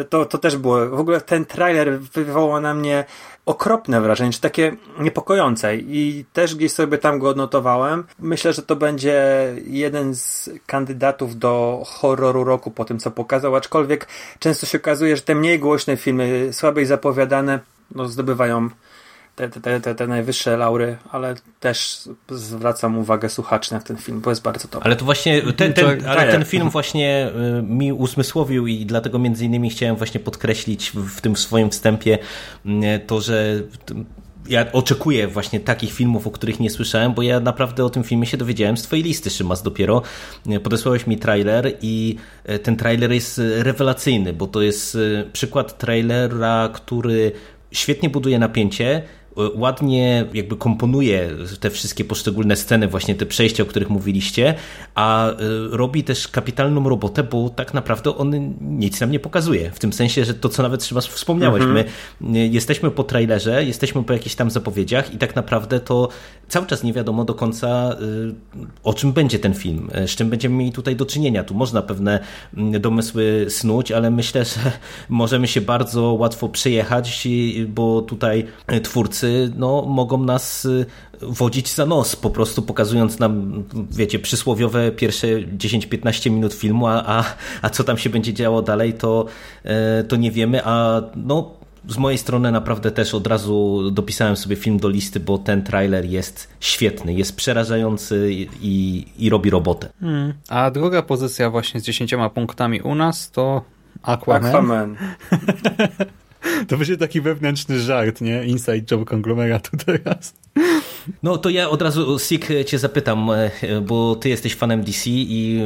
To, to też było, w ogóle ten trailer wywołał na mnie okropne wrażenie, czy takie niepokojące i też gdzieś sobie tam go odnotowałem. Myślę, że to będzie jeden z kandydatów do horroru roku po tym, co pokazał, aczkolwiek często się okazuje, że te mniej głośne filmy, słabiej zapowiadane, no, zdobywają te, te, te, te najwyższe laury, ale też zwracam uwagę słuchaczy na ten film, bo jest bardzo dobry. Ale to właśnie, ten, ten, ale ten film właśnie y, mi usmysłowił i dlatego między innymi chciałem właśnie podkreślić w tym swoim wstępie y, to, że ja oczekuję właśnie takich filmów, o których nie słyszałem, bo ja naprawdę o tym filmie się dowiedziałem z twojej listy, Szymas, dopiero. Y, podesłałeś mi trailer i ten trailer jest rewelacyjny, bo to jest przykład trailera, który świetnie buduje napięcie, ładnie jakby komponuje te wszystkie poszczególne sceny, właśnie te przejścia, o których mówiliście, a y, robi też kapitalną robotę, bo tak naprawdę on nic nam nie pokazuje. W tym sensie, że to, co nawet Szymas wspomniałeś, mhm. my y, jesteśmy po trailerze, jesteśmy po jakichś tam zapowiedziach i tak naprawdę to cały czas nie wiadomo do końca, o czym będzie ten film, z czym będziemy mieli tutaj do czynienia. Tu można pewne mm, domysły snuć, ale myślę, że możemy się bardzo łatwo przejechać, bo tutaj twórcy no, mogą nas y, wodzić za nos, po prostu pokazując nam, wiecie, przysłowiowe pierwsze 10-15 minut filmu, a, a, a co tam się będzie działo dalej, to, e, to nie wiemy, a no z mojej strony naprawdę też od razu dopisałem sobie film do listy, bo ten trailer jest świetny, jest przerażający i, i robi robotę. Hmm. A druga pozycja właśnie z 10 punktami u nas to Aquaman. Aquaman. To będzie taki wewnętrzny żart, nie? Inside job konglomeratu teraz. No to ja od razu, Sik, cię zapytam, e, bo ty jesteś fanem DC i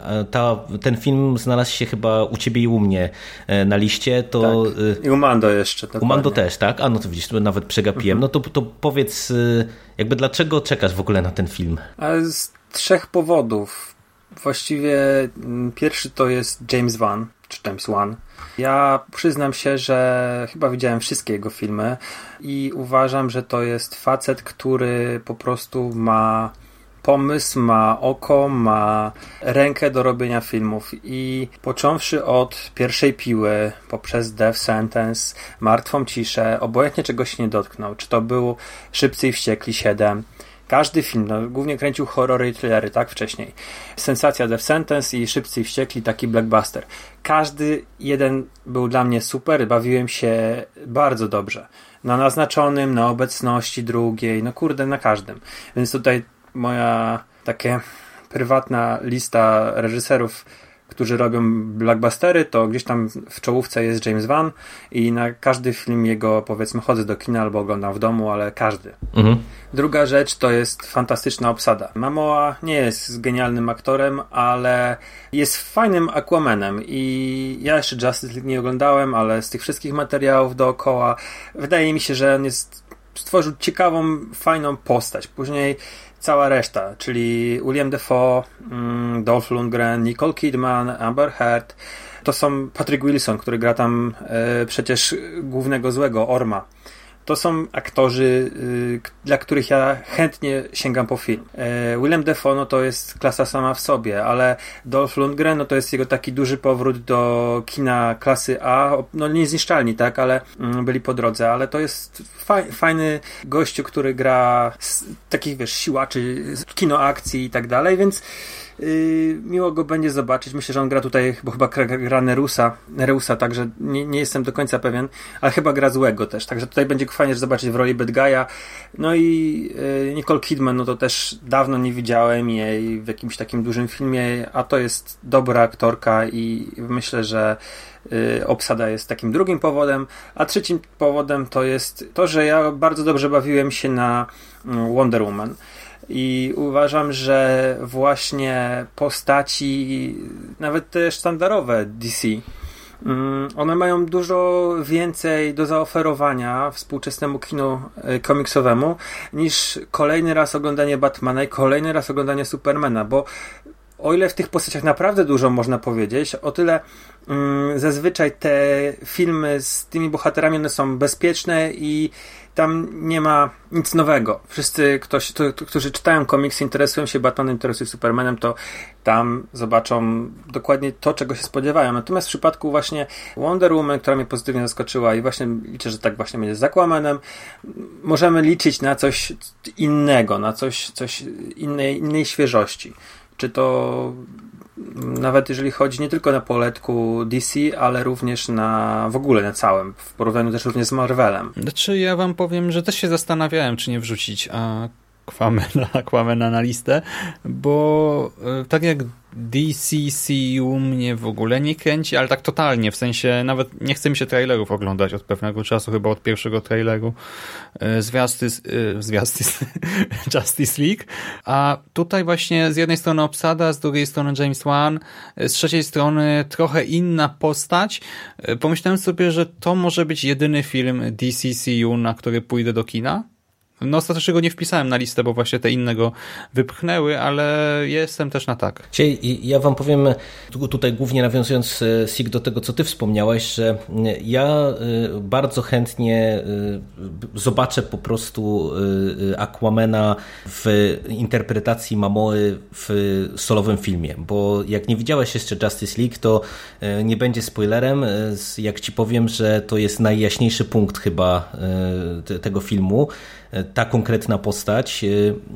e, ta, ten film znalazł się chyba u ciebie i u mnie e, na liście. To, tak. I u Mando jeszcze. Dokładnie. U Mando też, tak? A no to widzisz, nawet przegapiłem. Mhm. No to, to powiedz, jakby dlaczego czekasz w ogóle na ten film? Z trzech powodów. Właściwie mm, pierwszy to jest James Wan, czy James Wan ja przyznam się, że chyba widziałem wszystkie jego filmy i uważam, że to jest facet, który po prostu ma pomysł, ma oko, ma rękę do robienia filmów i począwszy od pierwszej piły, poprzez Death Sentence, Martwą Ciszę, obojętnie czegoś nie dotknął. Czy to był Szybcy i Wściekli 7, każdy film, no, głównie kręcił horrory i thrillery, tak, wcześniej. Sensacja Death Sentence i Szybcy i Wściekli, taki blockbuster. Każdy jeden był dla mnie super, bawiłem się bardzo dobrze. Na naznaczonym, na obecności drugiej, no kurde, na każdym. Więc tutaj moja takie prywatna lista reżyserów którzy robią blockbustery, to gdzieś tam w czołówce jest James Van i na każdy film jego powiedzmy chodzę do kina albo oglądam w domu, ale każdy. Mhm. Druga rzecz to jest fantastyczna obsada. Mamoa nie jest genialnym aktorem, ale jest fajnym Aquamanem i ja jeszcze Justice League nie oglądałem, ale z tych wszystkich materiałów dookoła wydaje mi się, że on jest stworzył ciekawą, fajną postać. Później cała reszta, czyli William Defoe, mm, Dolph Lundgren, Nicole Kidman, Amber Heard, to są Patrick Wilson, który gra tam e, przecież głównego złego, Orma to są aktorzy, y, dla których ja chętnie sięgam po film. E, Willem Dafoe no to jest klasa sama w sobie, ale Dolph Lundgren no to jest jego taki duży powrót do kina klasy A, no niezniszczalni, tak, ale mm, byli po drodze, ale to jest fajny gościu, który gra takich, wiesz, siłaczy, kino akcji i tak dalej, więc miło go będzie zobaczyć. Myślę, że on gra tutaj, bo chyba gra Nerusa, Nereusa, także nie, nie jestem do końca pewien, ale chyba gra złego też, także tutaj będzie fajnie zobaczyć w roli Bad Guy'a. No i yy, Nicole Kidman, no to też dawno nie widziałem jej w jakimś takim dużym filmie, a to jest dobra aktorka i myślę, że yy, obsada jest takim drugim powodem, a trzecim powodem to jest to, że ja bardzo dobrze bawiłem się na mm, Wonder Woman. I uważam, że właśnie postaci, nawet te sztandarowe DC, Mm, one mają dużo więcej do zaoferowania współczesnemu kinu e, komiksowemu niż kolejny raz oglądanie Batmana i kolejny raz oglądanie Supermana, bo o ile w tych postaciach naprawdę dużo można powiedzieć, o tyle mm, zazwyczaj te filmy z tymi bohaterami one są bezpieczne i tam nie ma nic nowego. Wszyscy, ktoś, to, to, którzy czytają komiksy, interesują się Batmanem, interesują się Supermanem, to tam zobaczą dokładnie to, czego się spodziewają. Natomiast w przypadku właśnie Wonder Woman, która mnie pozytywnie zaskoczyła i właśnie liczę, że tak właśnie będzie z Aquamanem, możemy liczyć na coś innego, na coś, coś innej, innej świeżości. Czy to nawet jeżeli chodzi nie tylko na poletku DC, ale również na w ogóle na całym, w porównaniu też również z Marvelem. Znaczy ja wam powiem, że też się zastanawiałem, czy nie wrzucić Aquamena, Aquamena na listę, bo e, tak jak DCCU mnie w ogóle nie kręci, ale tak totalnie, w sensie nawet nie chce mi się trailerów oglądać od pewnego czasu, chyba od pierwszego traileru e, zwiasty, e, zwiasty Justice League, a tutaj właśnie z jednej strony obsada, z drugiej strony James Wan, z trzeciej strony trochę inna postać. Pomyślałem sobie, że to może być jedyny film DCCU, na który pójdę do kina, no ostatecznie go nie wpisałem na listę, bo właśnie te inne go wypchnęły, ale jestem też na tak. Ja wam powiem tutaj głównie nawiązując e, Sig do tego, co ty wspomniałeś, że ja e, bardzo chętnie e, zobaczę po prostu Aquamena w interpretacji Mamoy w solowym filmie, bo jak nie widziałeś jeszcze Justice League, to nie będzie spoilerem, jak ci powiem, że to jest najjaśniejszy punkt chyba tego filmu, ta konkretna postać e,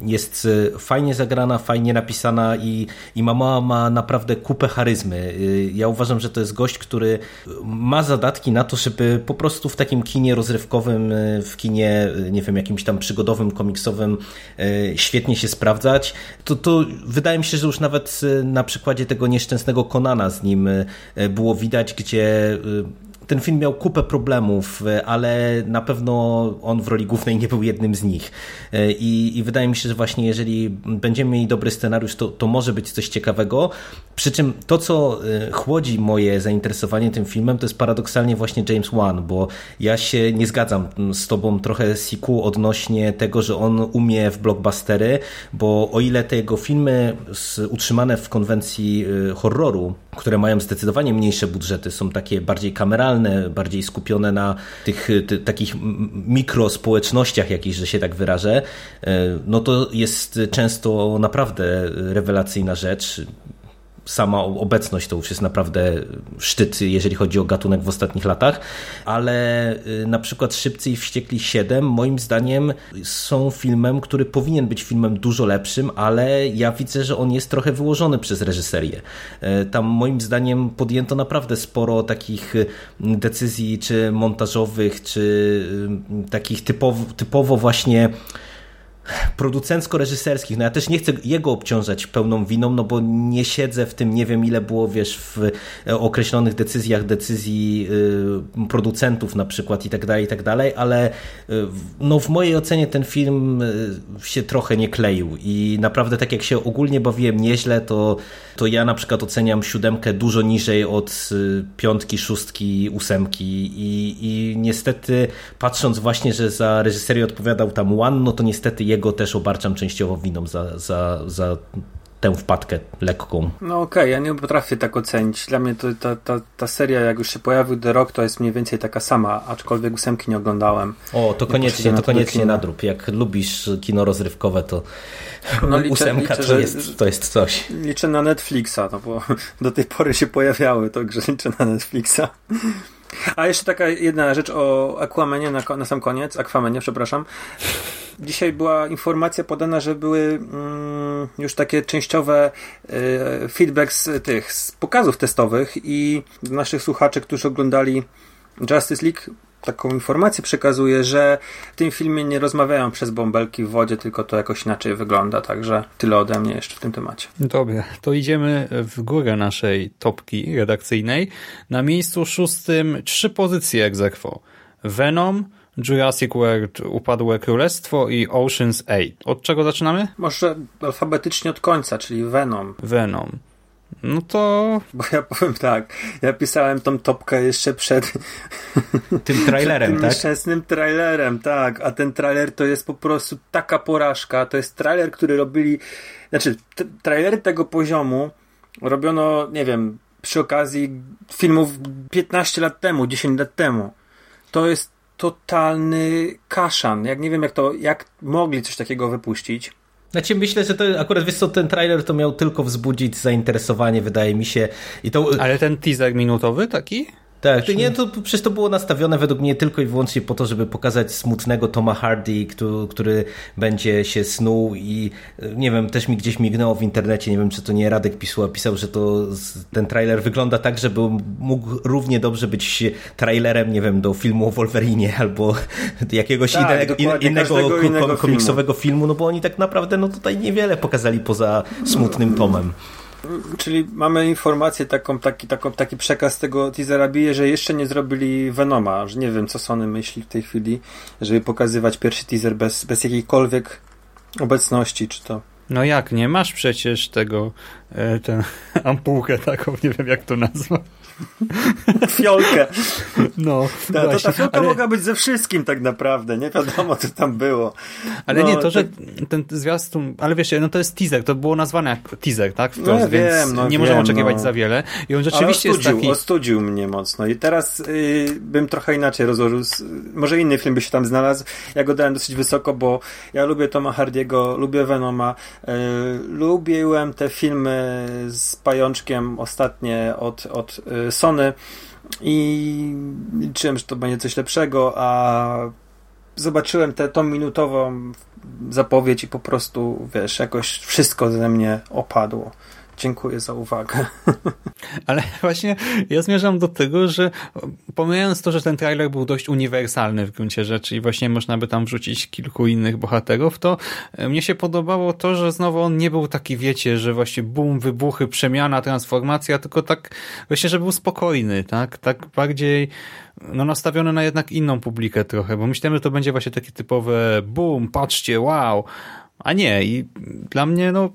jest e, fajnie zagrana, fajnie napisana i, i mama ma naprawdę kupę charyzmy. E, ja uważam, że to jest gość, który ma zadatki na to, żeby po prostu w takim kinie rozrywkowym, w kinie, nie wiem, jakimś tam przygodowym, komiksowym świetnie się sprawdzać. To, to wydaje mi się, że już nawet na przykładzie tego nieszczęsnego Konana z nim było widać, gdzie ten film miał kupę problemów, e, ale na pewno on w roli głównej nie był jednym z nich. E, I, i wydaje mi się, że właśnie jeżeli będziemy mieli dobry scenariusz, to, to może być coś ciekawego. Przy czym to, co e, chłodzi moje zainteresowanie tym filmem, to jest paradoksalnie właśnie James Wan, bo ja się nie zgadzam z tobą trochę, Siku, odnośnie tego, że on umie w blockbustery, bo o ile te jego filmy utrzymane w konwencji horroru, które mają zdecydowanie mniejsze budżety, są takie bardziej kameralne, bardziej skupione na tych ty, takich mikrospołecznościach jakichś, że się tak wyrażę, e, no to jest często naprawdę rewelacyjna rzecz sama obecność to już jest naprawdę szczyt, jeżeli chodzi o gatunek w ostatnich latach, ale y, na przykład Szybcy i Wściekli 7 moim zdaniem są filmem, który powinien być filmem dużo lepszym, ale ja widzę, że on jest trochę wyłożony przez reżyserię. Y, tam moim zdaniem podjęto naprawdę sporo takich y, decyzji, czy montażowych, czy takich typowo, typowo właśnie producencko-reżyserskich. No ja też nie chcę jego obciążać pełną winą, no bo nie siedzę w tym, nie wiem ile było, wiesz, w e, określonych decyzjach, decyzji y, producentów na przykład i tak dalej, i tak dalej, ale y, no w mojej ocenie ten film y, się trochę nie kleił i naprawdę tak jak się ogólnie bawiłem nieźle, to, to ja na przykład oceniam siódemkę dużo niżej od piątki, szóstki, ósemki i, i niestety patrząc właśnie, że za reżyserię odpowiadał tam One, no to niestety jego jego też obarczam częściowo winą za, za, za tę wpadkę lekką. No okej, okay, ja nie potrafię tak ocenić. Dla mnie to, ta, ta, ta seria, jak już się pojawił The Rock, to jest mniej więcej taka sama, aczkolwiek ósemki nie oglądałem. O, to koniecznie, to koniecznie nadrób. Jak lubisz kino rozrywkowe, to no, liczę, ósemka liczę, to, jest, to jest coś. Liczę na Netflixa, no bo do tej pory się pojawiały, także liczę na Netflixa. A jeszcze taka jedna rzecz o Aquamanie na, na sam koniec, Aquamanie, przepraszam. Dzisiaj była informacja podana, że były mm, już takie częściowe y, feedback z tych z pokazów testowych i naszych słuchaczy, którzy oglądali Justice League taką informację przekazuje, że w tym filmie nie rozmawiają przez bąbelki w wodzie, tylko to jakoś inaczej wygląda, także tyle ode mnie jeszcze w tym temacie. Dobra, to idziemy w górę naszej topki redakcyjnej. Na miejscu szóstym trzy pozycje ex Venom, Jurassic World Upadłe Królestwo i Ocean's 8. Od czego zaczynamy? Może alfabetycznie od końca, czyli Venom. Venom. No to... Bo ja powiem tak, ja pisałem tą topkę jeszcze przed tym trailerem, tym tak? nieszczęsnym trailerem, tak, a ten trailer to jest po prostu taka porażka, to jest trailer, który robili, znaczy trailery tego poziomu robiono, nie wiem, przy okazji filmów 15 lat temu, 10 lat temu. To jest totalny kaszan. Jak nie wiem, jak to, jak mogli coś takiego wypuścić. Znaczy myślę, że to akurat wiesz co, ten trailer to miał tylko wzbudzić zainteresowanie, wydaje mi się. I to... Ale ten teaser minutowy taki? Tak, to, nie, to przecież to było nastawione według mnie tylko i wyłącznie po to, żeby pokazać smutnego Toma Hardy, który, który będzie się snuł i nie wiem, też mi gdzieś mignęło w internecie, nie wiem czy to nie Radek Pisła pisał, że to ten trailer wygląda tak, żeby mógł równie dobrze być trailerem, nie wiem, do filmu o Wolverine albo jakiegoś tak, innego, innego, innego komiksowego filmu. filmu, no bo oni tak naprawdę no tutaj niewiele pokazali poza smutnym Tomem. Czyli mamy informację, taką, taki, taką, taki przekaz tego teasera bije, że jeszcze nie zrobili Venoma, że nie wiem co Sony myśli w tej chwili, żeby pokazywać pierwszy teaser bez, bez jakiejkolwiek obecności, czy to... No jak, nie masz przecież tego, e, tę ampułkę taką, nie wiem jak to nazwać. Fiolkę. No, ta, to ta fiolka ale... mogła być ze wszystkim tak naprawdę, nie wiadomo co tam było. Ale no, nie, to, że ten zwiastun, ale wiesz, no to jest teaser, to było nazwane jak teaser, tak? Wprost, no, ja więc wiem, no, nie wiem, możemy oczekiwać no. za wiele. I on rzeczywiście ostudził, jest taki... ostudził mnie mocno i teraz y, bym trochę inaczej rozłożył, może inny film by się tam znalazł. Ja go dałem dosyć wysoko, bo ja lubię Toma Hardiego, lubię Venoma, y, lubiłem te filmy z Pajączkiem ostatnie od, od y, Sony i liczyłem, że to będzie coś lepszego, a zobaczyłem tę tą minutową zapowiedź i po prostu, wiesz, jakoś wszystko ze mnie opadło. Dziękuję za uwagę. Ale właśnie ja zmierzam do tego, że pomijając to, że ten trailer był dość uniwersalny w gruncie rzeczy i właśnie można by tam wrzucić kilku innych bohaterów, to e, mnie się podobało to, że znowu on nie był taki, wiecie, że właśnie bum, wybuchy, przemiana, transformacja, tylko tak właśnie, że był spokojny, tak? Tak bardziej no nastawiony na jednak inną publikę trochę, bo myślałem, że to będzie właśnie takie typowe bum, patrzcie, wow, a nie i dla mnie no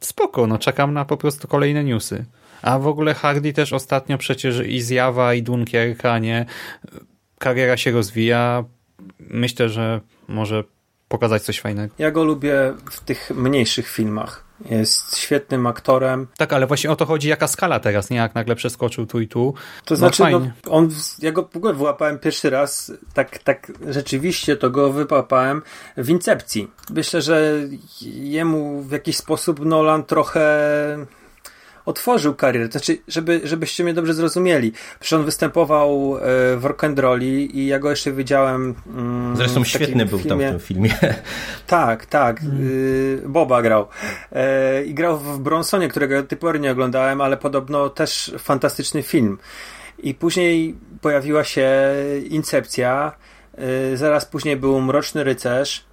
spoko, no czekam na po prostu kolejne newsy. A w ogóle Hardy też ostatnio przecież i zjawa, i Dunkierka, nie? Kariera się rozwija. Myślę, że może pokazać coś fajnego. Ja go lubię w tych mniejszych filmach. Jest świetnym aktorem. Tak, ale właśnie o to chodzi, jaka skala teraz, nie? Jak nagle przeskoczył tu i tu. To no znaczy, no, on, ja go w ogóle wyłapałem pierwszy raz, tak, tak rzeczywiście to go wyłapałem w Incepcji. Myślę, że jemu w jakiś sposób Nolan trochę otworzył karierę. Znaczy, żeby, żebyście mnie dobrze zrozumieli. Przecież on występował e, w rock'n'rolli i ja go jeszcze widziałem. Mm, Zresztą świetny był tam w tym filmie. Tak, tak. Mm. Boba grał. E, I grał w Bronsonie, którego typowo nie oglądałem, ale podobno też fantastyczny film. I później pojawiła się Incepcja. Zaraz później był Mroczny Rycerz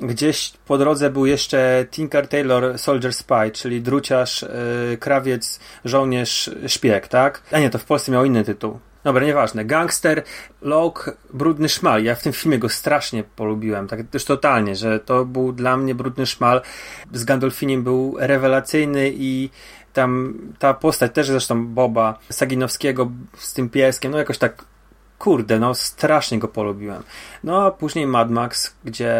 gdzieś po drodze był jeszcze Tinker Taylor Soldier Spy, czyli druciarz, yy, krawiec, żołnierz, szpieg, tak? A nie, to w Polsce miał inny tytuł. Dobra, nieważne. Gangster, Lok, Brudny Szmal. Ja w tym filmie go strasznie polubiłem, tak też totalnie, że to był dla mnie Brudny Szmal. Z Gandolfiniem był rewelacyjny i tam ta postać też zresztą Boba Saginowskiego z tym pieskiem, no jakoś tak kurde, no strasznie go polubiłem. No a później Mad Max, gdzie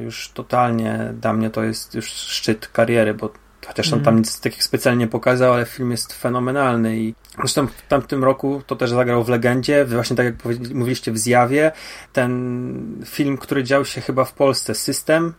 już totalnie dla mnie to jest już szczyt kariery, bo chociaż on tam mhm. nic takich specjalnie pokazał, ale film jest fenomenalny i zresztą w tamtym roku to też zagrał w Legendzie, właśnie tak jak mówiliście w Zjawie, ten film, który dział się chyba w Polsce, System,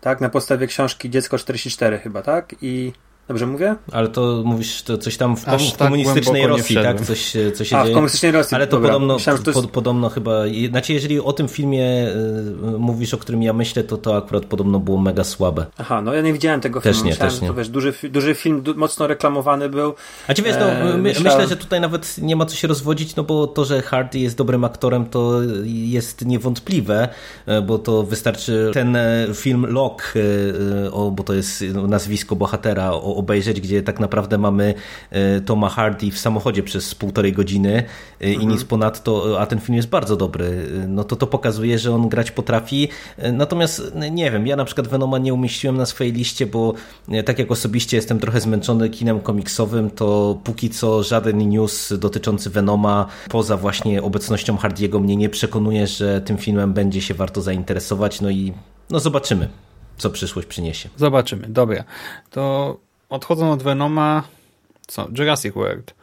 tak, na podstawie książki Dziecko 44 chyba, tak, i Dobrze mówię? Ale to mówisz to coś tam w kom tak komunistycznej tak Rosji, tak? Coś, coś się A, dzieje. w komunistycznej Rosji. Ale to podobno, Myślałem, to jest... po, podobno chyba, znaczy jeżeli o tym filmie y, mówisz, o którym ja myślę, to to akurat podobno było mega słabe. Aha, no ja nie widziałem tego też filmu. Nie, Myślałem, też nie. To, wiesz, duży, duży film, du mocno reklamowany był. A ci wiesz, no, e, my, myślałem... myślę, że tutaj nawet nie ma co się rozwodzić, no bo to, że Hardy jest dobrym aktorem, to jest niewątpliwe, e, bo to wystarczy ten e, film Lock, o, bo to jest nazwisko bohatera, o obejrzeć, gdzie tak naprawdę mamy Toma Hardy w samochodzie przez półtorej godziny i mhm. nic ponadto, a ten film jest bardzo dobry, no to to pokazuje, że on grać potrafi. Natomiast nie wiem, ja na przykład Venoma nie umieściłem na swojej liście, bo tak jak osobiście jestem trochę zmęczony kinem komiksowym, to póki co żaden news dotyczący Venoma poza właśnie obecnością Hardiego mnie nie przekonuje, że tym filmem będzie się warto zainteresować. No i no zobaczymy, co przyszłość przyniesie. Zobaczymy, dobra. To odchodząc od Venoma, co? Jurassic World.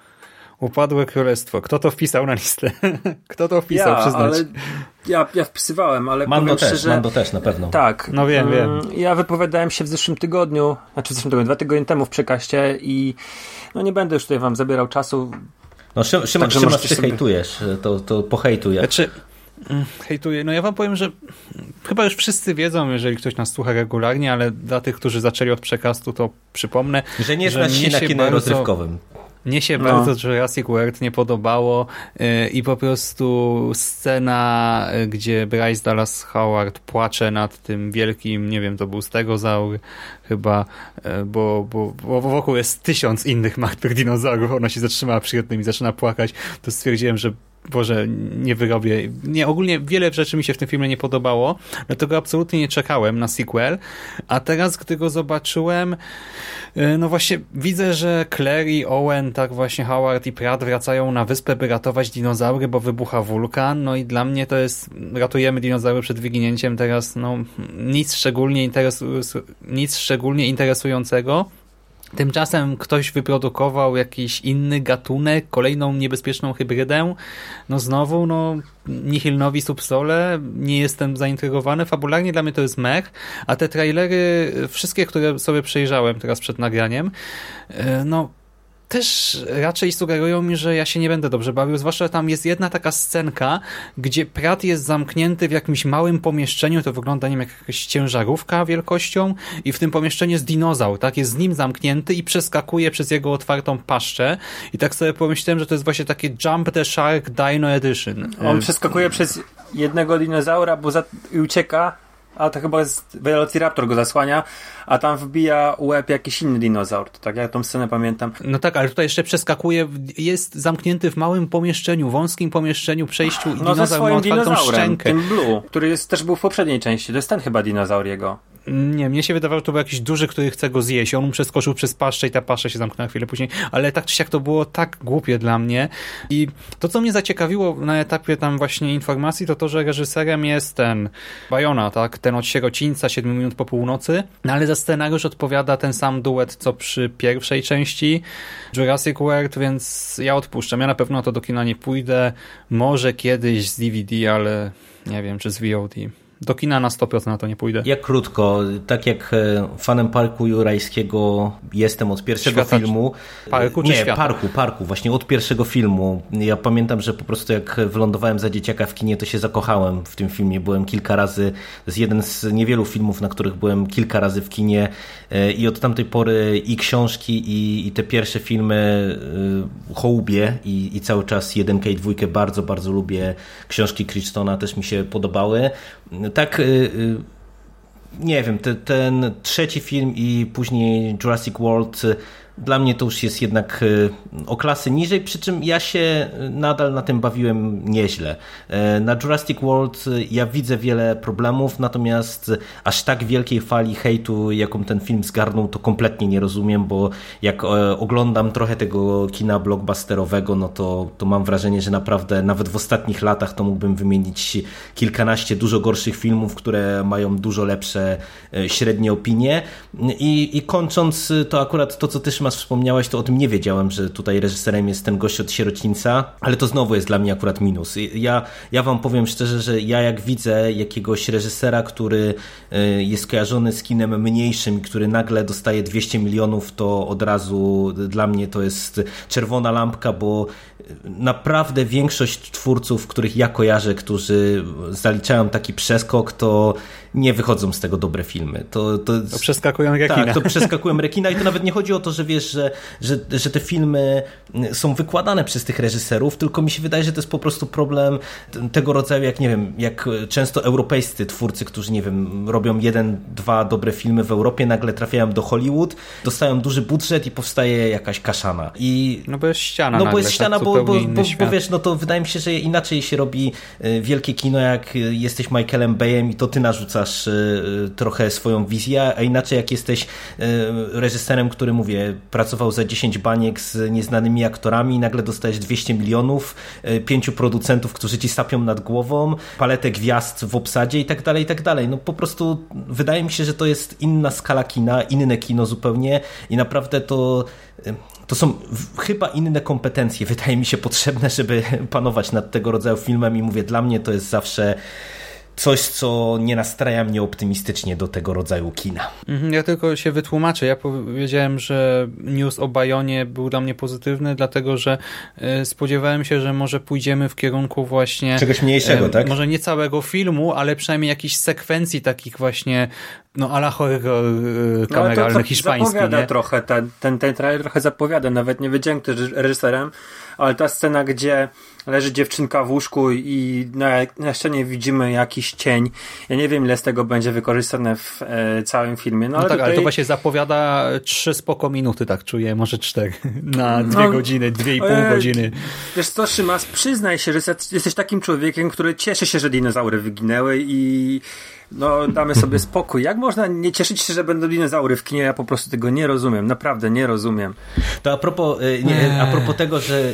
Upadłe Królestwo. Kto to wpisał na listę? Kto to wpisał, ja, przyznać? Ale ja, ja wpisywałem, ale Mando powiem też, szczerze... Mando też, na pewno. Tak. No wiem, wiem. Mm, ja wypowiadałem się w zeszłym tygodniu, znaczy w zeszłym tygodniu, dwa tygodnie temu w przekaście i no nie będę już tutaj wam zabierał czasu. No Szymas, Szymas, Szymas ty sobie... hejtujesz, to, to pohejtuj. Znaczy, hejtuję. No ja wam powiem, że chyba już wszyscy wiedzą, jeżeli ktoś nas słucha regularnie, ale dla tych, którzy zaczęli od przekastu, to przypomnę, że nie znasz się na bardzo... rozrywkowym. Mnie się no. bardzo Jurassic World nie podobało yy, i po prostu scena, yy, gdzie Bryce Dallas Howard płacze nad tym wielkim, nie wiem, to był stegozaur chyba, yy, bo, bo, bo wokół jest tysiąc innych martwych dinozaurów, ona się zatrzymała przy jednym i zaczyna płakać, to stwierdziłem, że Boże, nie wyrobię. Nie, ogólnie wiele rzeczy mi się w tym filmie nie podobało, dlatego absolutnie nie czekałem na sequel, a teraz, gdy go zobaczyłem, y, no właśnie widzę, że Claire i Owen, tak właśnie Howard i Pratt wracają na wyspę, by ratować dinozaury, bo wybucha wulkan, no i dla mnie to jest, ratujemy dinozaury przed wyginięciem. Teraz, no nic szczególnie, interesu, nic szczególnie interesującego, Tymczasem ktoś wyprodukował jakiś inny gatunek, kolejną niebezpieczną hybrydę. No znowu, no nihil novi subsole, nie jestem zaintrygowany. Fabularnie dla mnie to jest mech, a te trailery, wszystkie, które sobie przejrzałem teraz przed nagraniem, e, no też raczej sugerują mi, że ja się nie będę dobrze bawił, zwłaszcza tam jest jedna taka scenka, gdzie Prat jest zamknięty w jakimś małym pomieszczeniu, to wygląda nie jak jakaś ciężarówka wielkością i w tym pomieszczeniu jest dinozaur, tak, jest z nim zamknięty i przeskakuje przez jego otwartą paszczę i tak sobie pomyślałem, że to jest właśnie takie Jump the Shark Dino Edition. On przeskakuje przez jednego dinozaura, bo za... i ucieka, a to chyba jest Velociraptor go zasłania, a tam wbija łeb jakiś inny dinozaur. Tak jak tą scenę pamiętam. No tak, ale tutaj jeszcze przeskakuje, jest zamknięty w małym pomieszczeniu, wąskim pomieszczeniu, przejściu i no dinozaur ma otwartą szczękę. tym Blue, który jest, też był w poprzedniej części. To jest ten chyba dinozaur jego. Nie, mnie się wydawało, że to był jakiś duży, który chce go zjeść. On mu przeskoczył przez paszczę i ta paszcza się zamknęła chwilę później. Ale tak czy siak to było tak głupie dla mnie. I to, co mnie zaciekawiło na etapie tam właśnie informacji, to to, że reżyserem jest ten Bajona, tak? Ten od sierocińca, 7 minut po północy. No ale za scenariusz odpowiada ten sam duet, co przy pierwszej części Jurassic World, więc ja odpuszczam. Ja na pewno to do kina nie pójdę. Może kiedyś z DVD, ale nie wiem, czy z VOD. Do kina na 100% na to nie pójdę. Jak krótko, tak jak e, fanem Parku Jurajskiego jestem od pierwszego świata, filmu. Parku Nie, świata? parku, parku, właśnie od pierwszego filmu. Ja pamiętam, że po prostu jak wylądowałem za dzieciaka w kinie, to się zakochałem w tym filmie. Byłem kilka razy, to jest jeden z niewielu filmów, na których byłem kilka razy w kinie e, i od tamtej pory i książki i, i te pierwsze filmy e, hołubie i, i cały czas jedynkę i dwójkę bardzo, bardzo lubię. Książki Crichtona też mi się podobały tak y, y, nie wiem, te, ten trzeci film i później Jurassic World dla mnie to już jest jednak e, o klasy niżej, przy czym ja się nadal na tym bawiłem nieźle. E, na Jurassic World ja widzę wiele problemów, natomiast aż tak wielkiej fali hejtu, jaką ten film zgarnął, to kompletnie nie rozumiem, bo jak e, oglądam trochę tego kina blockbusterowego, no to, to mam wrażenie, że naprawdę nawet w ostatnich latach to mógłbym wymienić kilkanaście dużo gorszych filmów, które mają dużo lepsze średnie opinie. I, i kończąc, to akurat to, co też Szymas wspomniałeś, to o tym nie wiedziałem, że tutaj reżyserem jest ten gość od Sierocińca, ale to znowu jest dla mnie akurat minus. Ja, ja wam powiem szczerze, że ja jak widzę jakiegoś reżysera, który e, jest kojarzony z kinem mniejszym, który nagle dostaje 200 milionów, to od razu dla mnie to jest czerwona lampka, bo naprawdę większość twórców, których ja kojarzę, którzy zaliczają taki przeskok, to nie wychodzą z tego dobre filmy. To, to, to przeskakują rekina. Tak, to przeskakują rekina i to nawet nie chodzi o to, że wiesz, że, że, że te filmy są wykładane przez tych reżyserów, tylko mi się wydaje, że to jest po prostu problem tego rodzaju, jak nie wiem, jak często europejscy twórcy, którzy nie wiem, robią jeden, dwa dobre filmy w Europie, nagle trafiają do Hollywood, dostają duży budżet i powstaje jakaś kaszana. I, no bo jest ściana No bo jest ściana, tak, bo, bo, bo, bo wiesz, no to wydaje mi się, że inaczej się robi e, wielkie kino, jak jesteś Michaelem Bayem i to ty narzucasz e, trochę swoją wizję, a inaczej jak jesteś e, reżyserem, który, mówię, pracował za 10 baniek z nieznanymi aktorami nagle dostajesz 200 milionów, pięciu producentów, którzy ci sapią nad głową, paletę gwiazd w obsadzie i tak dalej, i tak dalej. No po prostu wydaje mi się, że to jest inna skala kina, inne kino zupełnie i naprawdę to to są chyba inne kompetencje, wydaje mi się, potrzebne, żeby panować nad tego rodzaju filmem i mówię, dla mnie to jest zawsze coś, co nie nastraja mnie optymistycznie do tego rodzaju kina. Mhm, ja tylko się wytłumaczę. Ja powiedziałem, że news o Bajonie był dla mnie pozytywny, dlatego że e, spodziewałem się, że może pójdziemy w kierunku właśnie... Czegoś mniejszego, tak? Może nie całego filmu, ale przynajmniej jakichś sekwencji takich właśnie no ala horror e, kameralny no, hiszpański. zapowiada nie? trochę, ten, ten, ten trailer trochę zapowiada, nawet nie wiedziałem kto jest reżyserem, ale ta scena, gdzie leży dziewczynka w łóżku i na, na ścianie widzimy jakiś cień. Ja nie wiem, ile z tego będzie wykorzystane w e, całym filmie. No, no ale tak, tutaj... ale to właśnie zapowiada trzy spoko minuty, tak czuję, może cztery, na dwie no, godziny, dwie i pół e, godziny. Wiesz co, Szymas, przyznaj się, że jesteś takim człowiekiem, który cieszy się, że dinozaury wyginęły i no damy sobie spokój. Jak można nie cieszyć się, że będą dinozaury w kinie? Ja po prostu tego nie rozumiem. Naprawdę nie rozumiem. To a propos, y, nie, a propos tego, że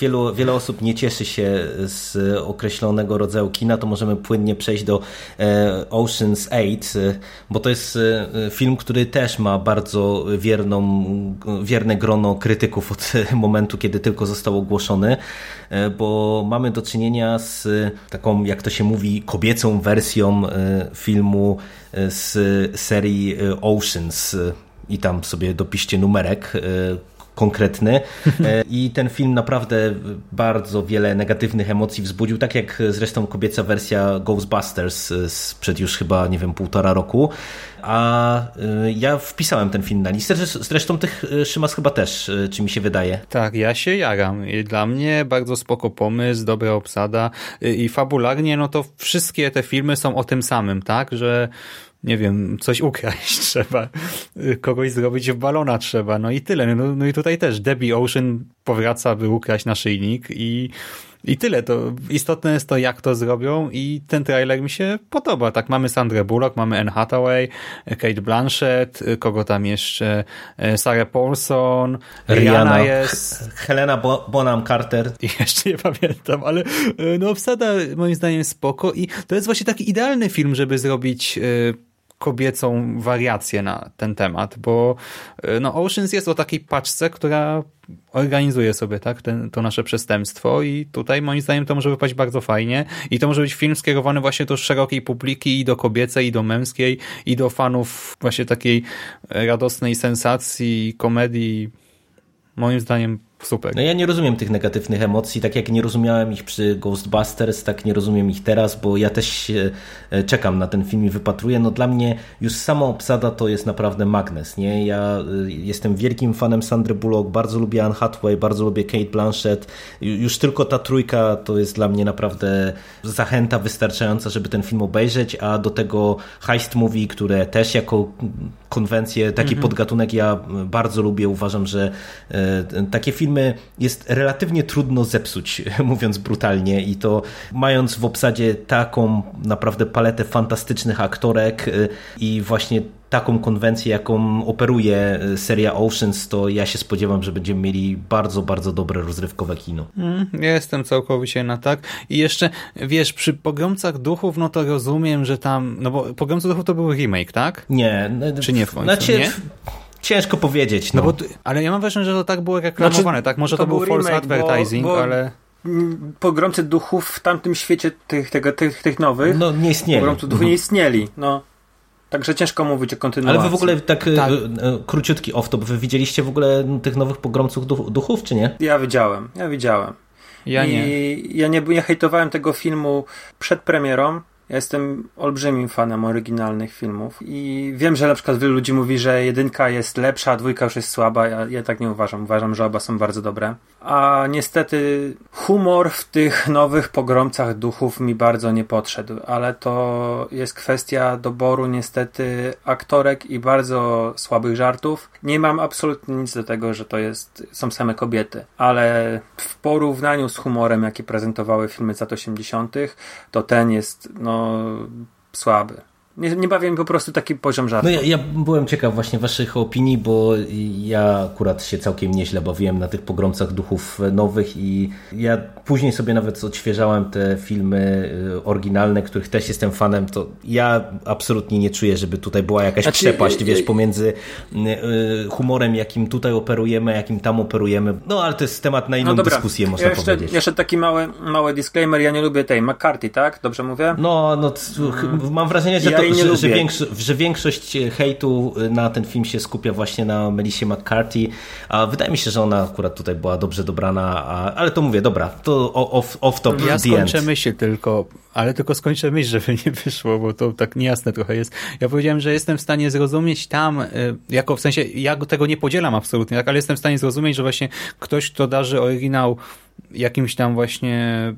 wielu, wiele osób nie cieszy się z określonego rodzaju kina, to możemy płynnie przejść do e, Ocean's 8, y, bo to jest y, film, który też ma bardzo wierną, wierne grono krytyków od momentu, kiedy tylko został ogłoszony, e, bo mamy do czynienia z taką, jak to się mówi, kobiecą wersją filmu e, z serii e, Oceans. E, i tam sobie dopiszcie numerek konkretny. I ten film naprawdę bardzo wiele negatywnych emocji wzbudził, tak jak zresztą kobieca wersja Ghostbusters sprzed już chyba, nie wiem, półtora roku, a ja wpisałem ten film na listę, zresztą tych Szymas chyba też, czy mi się wydaje. Tak, ja się jaram. Dla mnie bardzo spoko pomysł, dobra obsada. I fabularnie, no to wszystkie te filmy są o tym samym, tak, że nie wiem, coś ukraść trzeba, kogoś zrobić w balona trzeba, no i tyle. No, no i tutaj też Debbie Ocean powraca, by ukraść naszyjnik i i tyle. To istotne jest to, jak to zrobią i ten trailer mi się podoba. Tak, mamy Sandrę Bullock, mamy Anne Hathaway, Kate Blanchett, kogo tam jeszcze? E, Sarah Paulson, Rihanna jest. Helena Bonham Carter. I jeszcze nie pamiętam, ale e, no obsada moim zdaniem spoko i to jest właśnie taki idealny film, żeby zrobić e, kobiecą wariację na ten temat, bo no, Oceans jest o takiej paczce, która organizuje sobie tak ten, to nasze przestępstwo i tutaj moim zdaniem to może wypaść bardzo fajnie i to może być film skierowany właśnie do szerokiej publiki i do kobiecej, i do męskiej, i do fanów właśnie takiej radosnej sensacji, komedii. Moim zdaniem Super. No ja nie rozumiem tych negatywnych emocji, tak jak nie rozumiałem ich przy Ghostbusters, tak nie rozumiem ich teraz, bo ja też e, czekam na ten film i wypatruję. No dla mnie już sama obsada to jest naprawdę magnes, nie? Ja e, jestem wielkim fanem Sandry Bullock, bardzo lubię Anne Hathaway, bardzo lubię Kate Blanchett. Już tylko ta trójka to jest dla mnie naprawdę zachęta wystarczająca, żeby ten film obejrzeć, a do tego heist movie, które też jako konwencję, taki mhm. podgatunek ja bardzo lubię. Uważam, że e, takie filmy jest relatywnie trudno zepsuć, mówiąc brutalnie i to mając w obsadzie taką naprawdę paletę fantastycznych aktorek y, i właśnie taką konwencję, jaką operuje y, seria Oceans, to ja się spodziewam, że będziemy mieli bardzo, bardzo dobre rozrywkowe kino. Mm, jestem całkowicie na tak. I jeszcze, wiesz, przy Pogromcach Duchów, no to rozumiem, że tam, no bo Pogromcy Duchów to był remake, tak? Nie. Czy nie w końcu? Znaczy, nie? Ciężko powiedzieć. No. no bo, ale ja mam wrażenie, że to tak było reklamowane, znaczy, tak? Może to, to był false remake, advertising, bo, bo ale... Pogromcy duchów w tamtym świecie tych, tego, tych, tych nowych no, nie istnieli. Pogromcy duchów nie istnieli. No. Także ciężko mówić o kontynuacji. Ale wy w ogóle tak, tak. E, e, króciutki off-top, wy widzieliście w ogóle tych nowych pogromców duchów, czy nie? Ja widziałem, ja widziałem. Ja I nie. Ja nie, nie hejtowałem tego filmu przed premierą, Ja jestem olbrzymim fanem oryginalnych filmów i wiem, że na przykład wielu ludzi mówi, że jedynka jest lepsza, a dwójka już jest słaba. Ja, ja tak nie uważam. Uważam, że oba są bardzo dobre. A niestety humor w tych nowych pogromcach duchów mi bardzo nie podszedł, ale to jest kwestia doboru niestety aktorek i bardzo słabych żartów. Nie mam absolutnie nic do tego, że to jest, są same kobiety, ale w porównaniu z humorem, jaki prezentowały filmy z lat 80., to ten jest no słaby. Nie, nie bawię mi po prostu taki poziom żartu. No ja, ja, byłem ciekaw właśnie waszych opinii, bo ja akurat się całkiem nieźle bawiłem na tych pogromcach duchów nowych i ja później sobie nawet odświeżałem te filmy y, oryginalne, których też jestem fanem, to ja absolutnie nie czuję, żeby tutaj była jakaś znaczy, przepaść, wiesz, pomiędzy y, y, humorem, jakim tutaj operujemy, jakim tam operujemy. No ale to jest temat na inną no dyskusję, można ja jeszcze, powiedzieć. Jeszcze taki mały, mały disclaimer, ja nie lubię tej McCarthy, tak? Dobrze mówię? No, no mam wrażenie, że ja to że, że, większo że, większość hejtu na ten film się skupia właśnie na Melissie McCarthy, a wydaje mi się, że ona akurat tutaj była dobrze dobrana, a, ale to mówię, dobra, to off, off top Ja skończę myśl tylko, ale tylko skończę myśl, żeby nie wyszło, bo to tak niejasne trochę jest. Ja powiedziałem, że jestem w stanie zrozumieć tam, y, jako w sensie, ja tego nie podzielam absolutnie, tak, ale jestem w stanie zrozumieć, że właśnie ktoś, kto darzy oryginał jakimś tam właśnie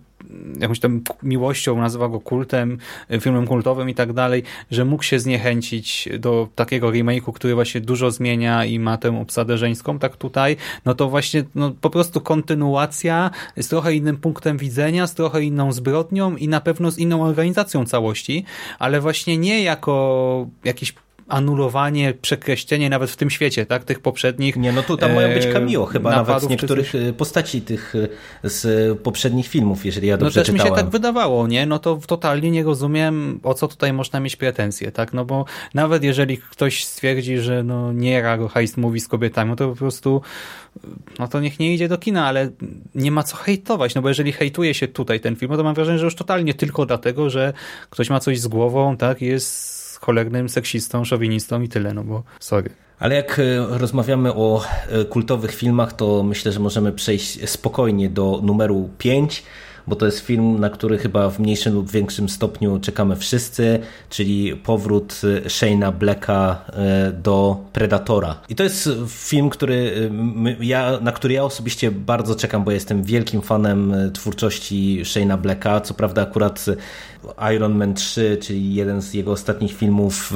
jakąś tam miłością, nazywa go kultem, filmem kultowym i tak dalej, że mógł się zniechęcić do takiego remake'u, który właśnie dużo zmienia i ma tę obsadę żeńską, tak tutaj, no to właśnie no, po prostu kontynuacja z trochę innym punktem widzenia, z trochę inną zbrodnią i na pewno z inną organizacją całości, ale właśnie nie jako jakiś anulowanie, przekreślenie nawet w tym świecie, tak, tych poprzednich. Nie, no tu tam mają być cameo chyba nawet z niektórych coś... postaci tych z poprzednich filmów, jeżeli ja dobrze No też czytałem. mi się tak wydawało, nie? No to totalnie nie rozumiem, o co tutaj można mieć pretensje, tak? No bo nawet jeżeli ktoś stwierdzi, że no nie ra heist mówi z kobietami, no to po prostu no to niech nie idzie do kina, ale nie ma co hejtować, no bo jeżeli hejtuje się tutaj ten film, no to mam wrażenie, że już totalnie tylko dlatego, że ktoś ma coś z głową, tak, jest cholernym seksistą, szowinistą i tyle, no bo sorry. Ale jak e, rozmawiamy o e, kultowych filmach, to myślę, że możemy przejść spokojnie do numeru 5, bo to jest film, na który chyba w mniejszym lub większym stopniu czekamy wszyscy, czyli powrót e, Shane'a Blacka do Predatora. I to jest film, który ja, na który ja osobiście bardzo czekam, bo jestem wielkim fanem twórczości Shane'a Blacka. Co prawda akurat Iron Man 3, czyli jeden z jego ostatnich filmów,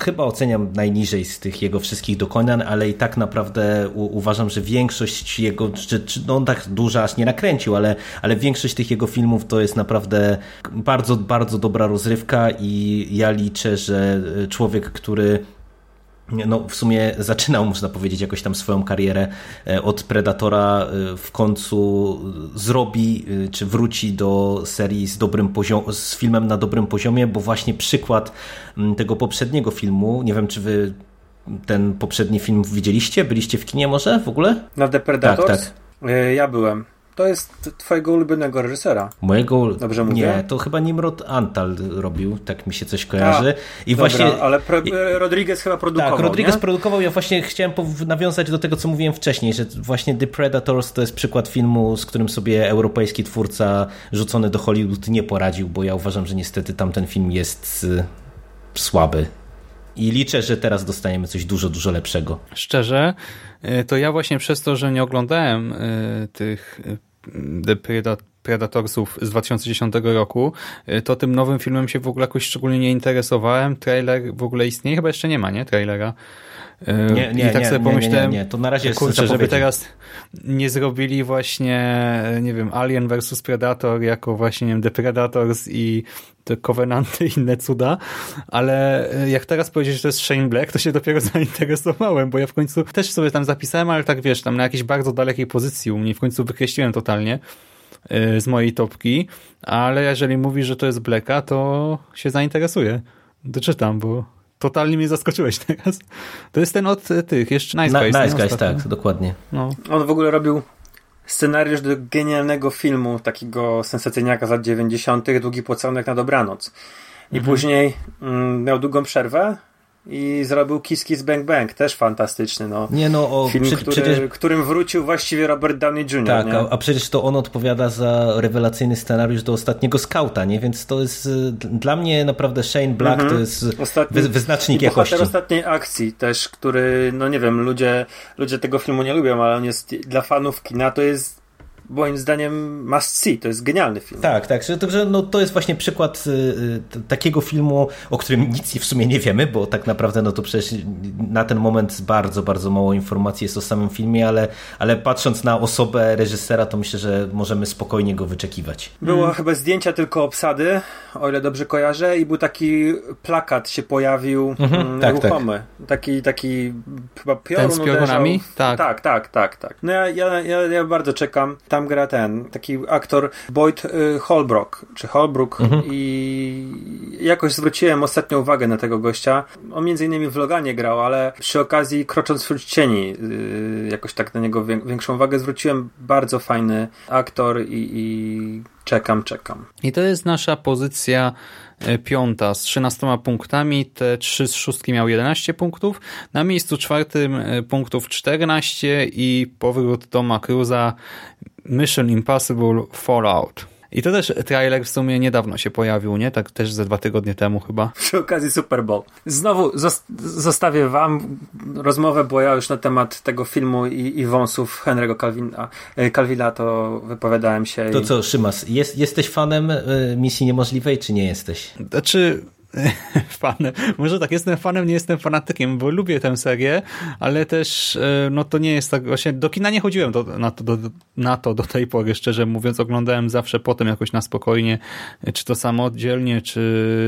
chyba oceniam najniżej z tych jego wszystkich dokonań, ale i tak naprawdę uważam, że większość jego, czy, czy, no on tak dużo aż nie nakręcił, ale, ale większość tych jego filmów to jest naprawdę bardzo, bardzo dobra rozrywka i ja liczę, że człowiek, który no, w sumie zaczynał, można powiedzieć, jakoś tam swoją karierę e, od Predatora, e, w końcu zrobi, e, czy wróci do serii z dobrym poziom, z filmem na dobrym poziomie, bo właśnie przykład tego poprzedniego filmu, nie wiem, czy wy ten poprzedni film widzieliście? Byliście w kinie może w ogóle? Na The Predators? Tak, tak. Ja byłem. To jest twojego ulubionego reżysera. Mojego? Dobrze mówię? Nie, to chyba Nimrod Antal robił, tak mi się coś kojarzy. A, I dobra, właśnie ale pro, Rodriguez chyba produkował. Tak, Rodriguez nie? produkował. Ja właśnie chciałem nawiązać do tego, co mówiłem wcześniej, że właśnie The Predators to jest przykład filmu, z którym sobie europejski twórca rzucony do Hollywood nie poradził, bo ja uważam, że niestety tamten film jest y, słaby. I liczę, że teraz dostaniemy coś dużo, dużo lepszego. Szczerze, y, to ja właśnie przez to, że nie oglądałem y, tych The Predatorsów z 2010 roku, y, to tym nowym filmem się w ogóle jakoś szczególnie nie interesowałem. Trailer w ogóle istnieje? Chyba jeszcze nie ma, nie? Trailera. Nie, nie, I tak nie, sobie pomyślałem, nie, nie, to na razie jest kurczę, żeby teraz nie zrobili właśnie, nie wiem, Alien vs Predator jako właśnie, nie wiem, The Predators i te Covenanty i inne cuda, ale y, jak teraz powiedzieć, że to jest Shane Black, to się dopiero zainteresowałem, bo ja w końcu też sobie tam zapisałem, ale tak wiesz, tam na jakiejś bardzo dalekiej pozycji u mnie, w końcu wykreśliłem totalnie y, z mojej topki, ale jeżeli mówi, że to jest Blacka, to się zainteresuję. Doczytam, bo totalnie mnie zaskoczyłeś teraz. To jest ten od tych, jeszcze Nice Guys. Na, nice Guys, tak, dokładnie. No. On w ogóle robił scenariusz do genialnego filmu, takiego sensacyjniaka z lat 90., Długi Pocałunek na Dobranoc. I mhm. później mm, miał długą przerwę i zrobił Kiss Kiss Bang Bang, też fantastyczny. No. Nie no, o, Film, przy, który, przecież... którym wrócił właściwie Robert Downey Jr. Tak, nie? a, a przecież to on odpowiada za rewelacyjny scenariusz do ostatniego skauta, nie? Więc to jest y, dla mnie naprawdę Shane Black Mhm. to jest Ostatni- wy, wyznacznik I jakości. ostatniej akcji też, który, no nie wiem, ludzie, ludzie tego filmu nie lubią, ale on jest dla fanów kina, to jest moim zdaniem must see, to jest genialny film. Tak, tak, że, także no, to jest właśnie przykład y, y, t- takiego filmu, o którym nic w sumie nie wiemy, bo tak naprawdę no to przecież na ten moment bardzo, bardzo mało informacji jest o samym filmie, ale, ale patrząc na osobę reżysera, to myślę, że możemy spokojnie go wyczekiwać. Było chyba zdjęcia tylko obsady, o ile dobrze kojarzę, i był taki plakat się pojawił mm, tak, ruchomy. Taki, taki chyba piorun Ten z w- Tak. tak, tak, tak, tak. No ja, ja, ja, ja bardzo czekam. Tam gra ten, taki aktor Boyd y, Holbrook, czy Holbrook i jakoś zwróciłem ostatnio uwagę na tego gościa. On między innymi w Loganie grał, ale przy okazji Krocząc wśród cieni y, jakoś tak na niego wię- większą uwagę zwróciłem. Bardzo fajny aktor i, i czekam, czekam. I to jest nasza pozycja e, piąta z 13 punktami. Te trzy z szóstki miały 11 punktów. Na miejscu czwartym e, punktów 14 i powrót Toma Cruza Mission Impossible Fallout. I to też trailer w sumie niedawno się pojawił, nie? Tak też ze dwa tygodnie temu chyba. przy okazji Super Bowl. Znowu zos- zostawię wam rozmowę, bo ja już na temat tego filmu i, i wąsów Henry'ego Calvina, e, to wypowiadałem się. To i... co, Szymas, jest, jesteś fanem y, Misji Niemożliwej, czy nie jesteś? Znaczy, fanem, może tak, jestem fanem, nie jestem fanatykiem, bo lubię tę serię, ale też, e, no to nie jest tak, właśnie do kina nie chodziłem do, na, to, do, na to do tej pory, szczerze mówiąc, oglądałem zawsze potem jakoś na spokojnie, czy to samodzielnie, czy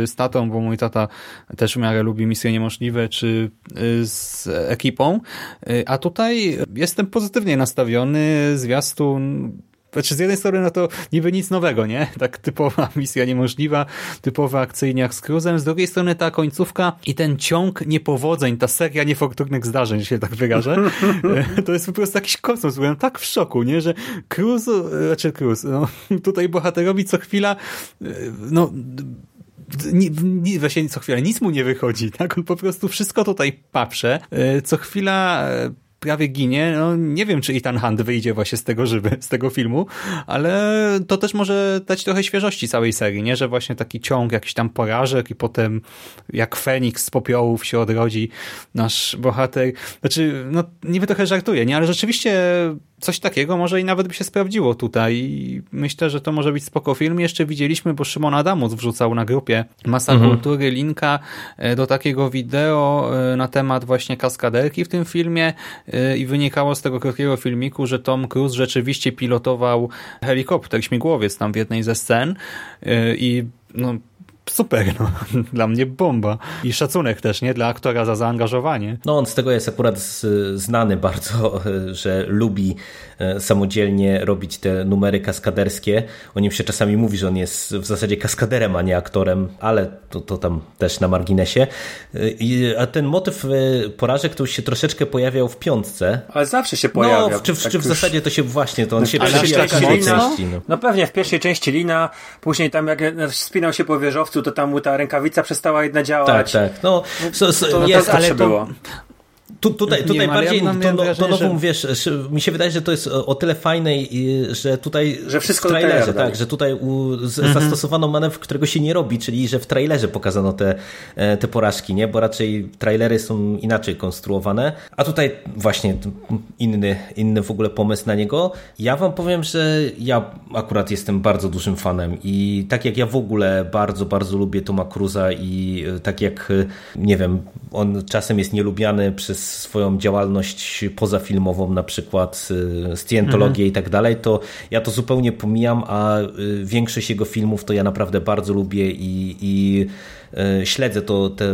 z tatą, bo mój tata też w miarę lubi Misje Niemożliwe, czy e, z ekipą, E, a tutaj jestem pozytywnie nastawiony, zwiastun znaczy z jednej strony no to niby nic nowego, nie? Tak typowa misja niemożliwa, typowy akcyjniak z Cruzem, z drugiej strony ta końcówka i ten ciąg niepowodzeń, ta seria niefortunnych zdarzeń, że się tak wyrażę, e, to jest po prostu jakiś kosmos. Byłem tak w szoku, nie? Że Cruz, e, znaczy Cruz, no, tutaj bohaterowi co chwila e, no ni, ni, właśnie co chwilę nic mu nie wychodzi, tak? On po prostu wszystko tutaj paprze. Co chwila prawie ginie. No, nie wiem, czy Ethan Hunt wyjdzie właśnie z tego żywy, z tego filmu, ale to też może dać trochę świeżości całej serii, nie? Że właśnie taki ciąg jakiś tam porażek i potem jak Feniks z popiołów się odrodzi nasz bohater. Znaczy, no niby trochę żartuję, nie? Ale rzeczywiście coś takiego może i nawet by się sprawdziło tutaj i myślę, że to może być spoko film. Jeszcze widzieliśmy, bo Szymon Adamus wrzucał na grupie Masa Kultury linka e, do takiego wideo e, na temat właśnie kaskaderki w tym filmie e, i wynikało z tego krótkiego filmiku, że Tom Cruise rzeczywiście pilotował helikopter, śmigłowiec tam w jednej ze scen i no super, no. Dla mnie bomba. I szacunek też, nie? Dla aktora za zaangażowanie. No on z tego jest akurat z, znany bardzo, że lubi e, samodzielnie robić te numery kaskaderskie. O nim się czasami mówi, że on jest w zasadzie kaskaderem, a nie aktorem, ale to, to tam też na marginesie. E, I, a ten motyw e, porażek to już się troszeczkę pojawiał w piątce. Ale zawsze się pojawia. No, czy, tak czy w już- zasadzie to się właśnie, to on się Ale przewija w każdej części. No. No pewnie w pierwszej części lina, później tam jak wspinał się po wieżowcu, to tam mu ta rękawica przestała jedna Tak, działać. tak. No, so, so, To, jest, to zawsze ale to, było. Tu, tutaj tutaj wiem, bardziej ja to, wrażenie, to nową, że- wiesz, sz- mi się wydaje, że to jest o tyle fajne, że tutaj Że wszystko w trailerze, tak, że tutaj u, z, zastosowano manewr, którego się nie robi, czyli że w trailerze pokazano te, e, te porażki, nie? bo raczej trailery są inaczej konstruowane, a tutaj właśnie inny, inny w ogóle pomysł na niego. Ja wam powiem, że ja akurat jestem bardzo dużym fanem i tak jak ja w ogóle bardzo, bardzo lubię Toma Cruza i e, tak jak, e, nie wiem, on czasem jest nielubiany przez swoją działalność pozafilmową, na przykład y, Scientologię i tak dalej, to ja to zupełnie pomijam, a y, większość jego filmów to ja naprawdę bardzo lubię i, i y, śledzę to, te,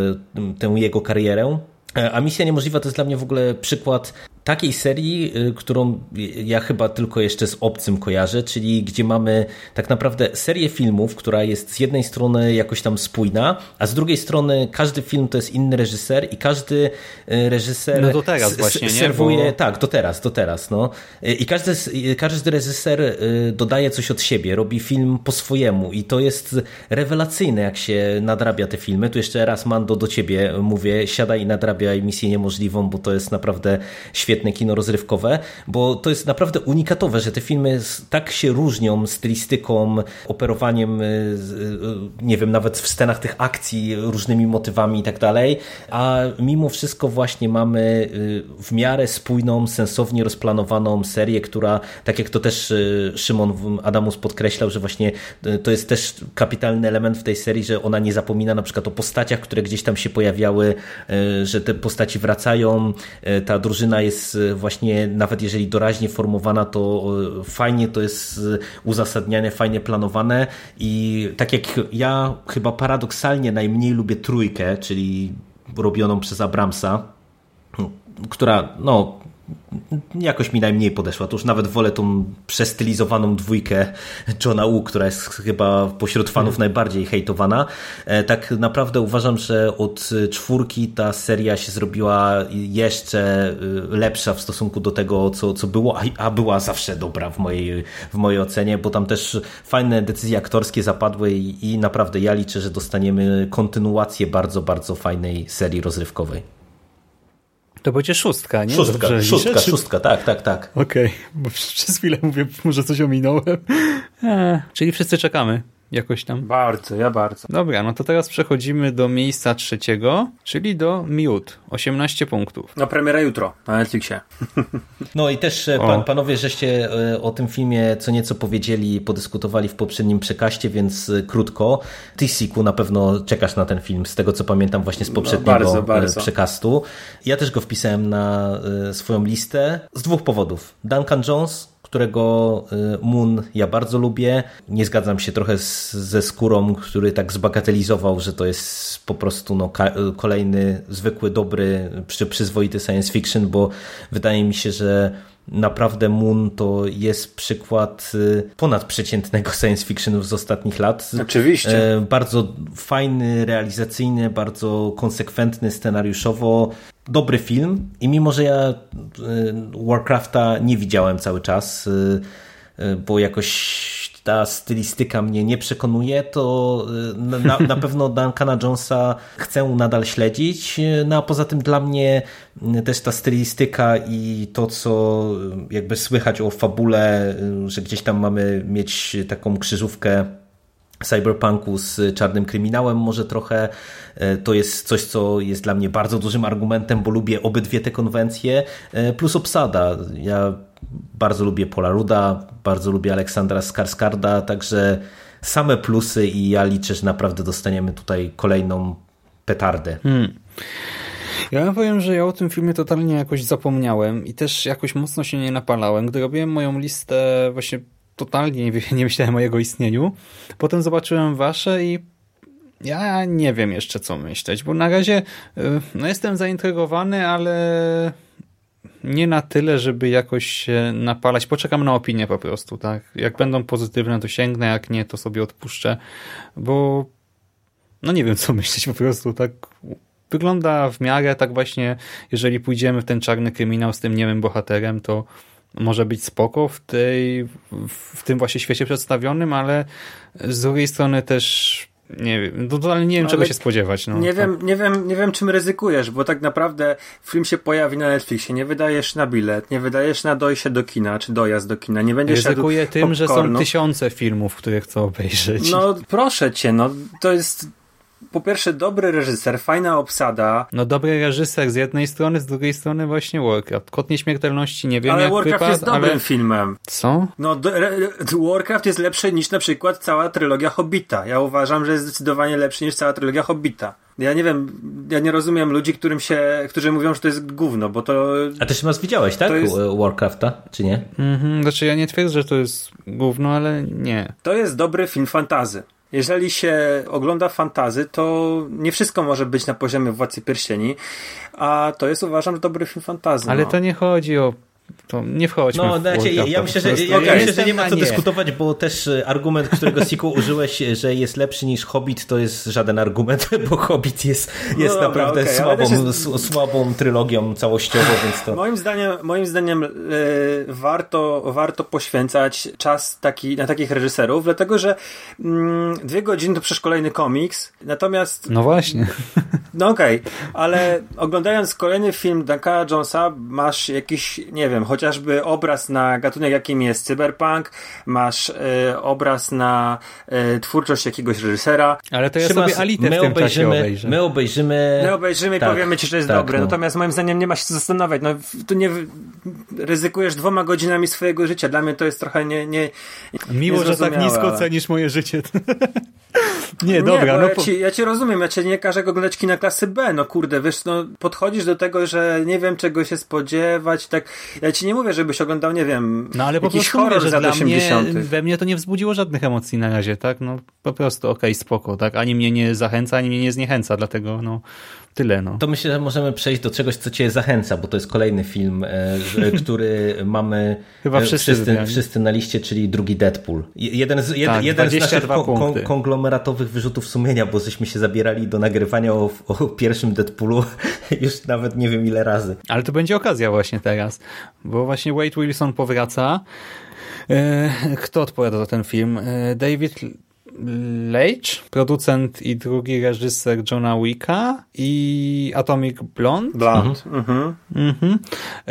tę jego karierę. E, A Misja Niemożliwa to jest dla mnie w ogóle przykład takiej serii, y, którą ja chyba tylko jeszcze z obcym kojarzę, czyli gdzie mamy tak naprawdę serię filmów, która jest z jednej strony jakoś tam spójna, a z drugiej strony każdy film to jest inny reżyser i każdy y, reżyser no to teraz właśnie, serwuje, nie? Bo... tak, to teraz, to teraz, no. I każdy, każdy reżyser dodaje coś od siebie, robi film po swojemu i to jest rewelacyjne, jak się nadrabia te filmy. Tu jeszcze raz Mando do ciebie mówię, siadaj i nadrabiaj misję niemożliwą, bo to jest naprawdę świetne kino rozrywkowe, bo to jest naprawdę unikatowe, że te filmy tak się różnią stylistyką, operowaniem, y, y, nie wiem, nawet w scenach tych akcji różnymi motywami i tak dalej, a mimo wszystko właśnie mamy y, w miarę spójną, sensownie rozplanowaną serię, która, tak jak to też Szymon Adamus podkreślał, że właśnie to jest też kapitalny element w tej serii, że ona nie zapomina na przykład o postaciach, które gdzieś tam się pojawiały, że te postaci wracają, ta drużyna jest właśnie, nawet jeżeli doraźnie formowana, to fajnie to jest uzasadniane, fajnie planowane i tak jak ja chyba paradoksalnie najmniej lubię trójkę, czyli robioną przez Abramsa, która no jakoś mi najmniej podeszła. To już nawet wolę tą przestylizowaną dwójkę Johna Wu, która jest chyba pośród fanów mm. najbardziej hejtowana. E, tak naprawdę uważam, że od czwórki ta seria się zrobiła jeszcze e, lepsza w stosunku do tego, co, co było, a była zawsze dobra w mojej, w mojej ocenie, bo tam też fajne decyzje aktorskie zapadły i, i naprawdę ja liczę, że dostaniemy kontynuację bardzo, bardzo fajnej serii rozrywkowej. To będzie szóstka, nie? Szóstka, Dobrze szóstka, szóstka, tak, tak, tak. Okej, okay, bo przez chwilę mówię, może coś ominąłem. Eee, czyli wszyscy czekamy jakoś tam. Bardzo, ja bardzo. Dobra, no to teraz przechodzimy do miejsca trzeciego, czyli do Mute. 18 punktów. No premiera jutro na Netflixie. No i też e, pan, panowie, żeście e, o tym filmie co nieco powiedzieli, podyskutowali w poprzednim przekaście, więc e, krótko. Ty, Siku, na pewno czekasz na ten film, z tego co pamiętam właśnie z no, poprzedniego no, bardzo, bardzo. przekastu. Ja też go wpisałem na swoją listę z dwóch powodów. Duncan Jones którego y, Moon ja bardzo lubię. Nie zgadzam się trochę z, ze skórą, który tak zbagatelizował, że to jest po prostu no, kolejny zwykły, dobry, przy, przyzwoity science fiction, bo wydaje mi się, że naprawdę Moon to jest przykład y, ponadprzeciętnego science fiction z ostatnich lat. Oczywiście. E, bardzo fajny, realizacyjny, bardzo konsekwentny scenariuszowo. Dobry film i mimo, że ja y, Warcrafta nie widziałem cały czas, y, bo jakoś ta stylistyka mnie nie przekonuje, to na, na pewno Duncana Jonesa chcę nadal śledzić. No a poza tym dla mnie też ta stylistyka i to, co jakby słychać o fabule, że gdzieś tam mamy mieć taką krzyżówkę cyberpunku z czarnym kryminałem może trochę. To jest coś, co jest dla mnie bardzo dużym argumentem, bo lubię obydwie te konwencje, plus obsada. Ja bardzo lubię Pola Ruda, bardzo lubię Aleksandra Skarskarda, także same plusy i ja liczę, że naprawdę dostaniemy tutaj kolejną petardę. Hmm. Ja powiem, że ja o tym filmie totalnie jakoś zapomniałem i też jakoś mocno się nie napalałem. Gdy robiłem moją listę, właśnie totalnie nie, myślałem o jego istnieniu. Potem zobaczyłem wasze i ja nie wiem jeszcze co myśleć, bo na razie y, no jestem zaintrygowany, ale nie na tyle, żeby jakoś się napalać. Poczekam na opinię po prostu, tak? Jak będą pozytywne, to sięgnę, jak nie, to sobie odpuszczę, bo no nie wiem, co myśleć po prostu, tak wygląda w miarę tak właśnie, jeżeli pójdziemy w ten czarny kryminał z tym niemym bohaterem, to może być spoko w tej, w tym właśnie świecie przedstawionym, ale z drugiej strony też nie wiem, totalnie nie wiem, czego się spodziewać. No. Nie, tak. wiem, nie, wiem, nie wiem, czym ryzykujesz, bo tak naprawdę film się pojawi na Netflixie, nie wydajesz na bilet, nie wydajesz na dojście do kina, czy dojazd do kina, nie będziesz Ryzykuję tym, popcornu. że są tysiące filmów, które chcę obejrzeć. No proszę cię, no to jest po pierwsze dobry reżyser, fajna obsada. No dobry reżyser z jednej strony, z drugiej strony właśnie Warcraft. Kot Nieśmiertelności nie wiem ale jak Warcraft wypadł, jest dobrym ale... filmem. Co? No Warcraft jest lepszy niż na przykład cała trylogia Hobbita. Ja uważam, że jest zdecydowanie lepszy niż cała trylogia Hobbita. Ja nie wiem, ja nie rozumiem ludzi, którym się, którzy mówią, że to jest gówno, bo to... A też masz widziałeś, tak? Jest... Warcrafta, czy nie? Mhm, znaczy ja nie twierdzę, że to jest gówno, ale nie. To jest dobry film fantazy. Jeżeli się ogląda fantazy, to nie wszystko może być na poziomie Władcy Pierścieni, a to jest uważam dobry film fantazy. Ale no. to nie chodzi o to nie wchodźmy No, w znaczy, ja, ja myślę, że, ja, ja myślę, że nie ma co dyskutować, bo też e, argument, którego Siku użyłeś, że jest lepszy niż Hobbit, to jest żaden argument, bo Hobbit jest, jest no, naprawdę okay, słabą, jest... słabą trylogią całościowo, więc to... Moim zdaniem, moim zdaniem e, warto, warto poświęcać czas taki, na takich reżyserów, dlatego, że mm, dwie godziny to przecież kolejny komiks, natomiast... No właśnie. No okej, okay, ale oglądając kolejny film Duncana Jonesa masz jakiś, nie wiem, wiem, chociażby obraz na gatunek, jakim jest cyberpunk, masz e, obraz na e, twórczość jakiegoś reżysera. Ale to ja Szymas, sobie Alitę my w tym obejrzymy, obejrzę. My obejrzymy... My obejrzymy tak, i powiemy ci, że jest tak, dobre. No. Natomiast moim zdaniem nie ma się co zastanawiać. No, tu nie ryzykujesz dwoma godzinami swojego życia. Dla mnie to jest trochę nie, nie Miło, że tak nisko cenisz moje życie. nie, dobra. Nie, no, ja, ci, ja ci rozumiem, ja cię nie każę oglądać kina klasy B. No kurde, wiesz, no podchodzisz do tego, że nie wiem czego się spodziewać, tak ja ci nie mówię, żebyś oglądał, nie wiem, no, ale po jakiś prostu horror mówię, że z lat 80. Mnie, we mnie to nie wzbudziło żadnych emocji na razie, tak? No po prostu okej, okay, spoko, tak? Ani mnie nie zachęca, ani mnie nie zniechęca, dlatego no tyle, no. To myślę, że możemy przejść do czegoś, co cię zachęca, bo to jest kolejny film, e, który mamy Chyba e, wszyscy, wszyscy, wszyscy, na liście, czyli drugi Deadpool. Jeden z, jed, tak, jeden z naszych kon, konglomeratowych wyrzutów sumienia, bo żeśmy się zabierali do nagrywania o, o pierwszym Deadpoolu już nawet nie wiem ile razy. Ale to będzie okazja właśnie teraz, bo właśnie Wade Wilson powraca. E, kto odpowiada za ten film? David Leitch, producent i drugi reżyser Johna Wicka i Atomic Blonde. Blonde. Mhm. Mhm. mhm.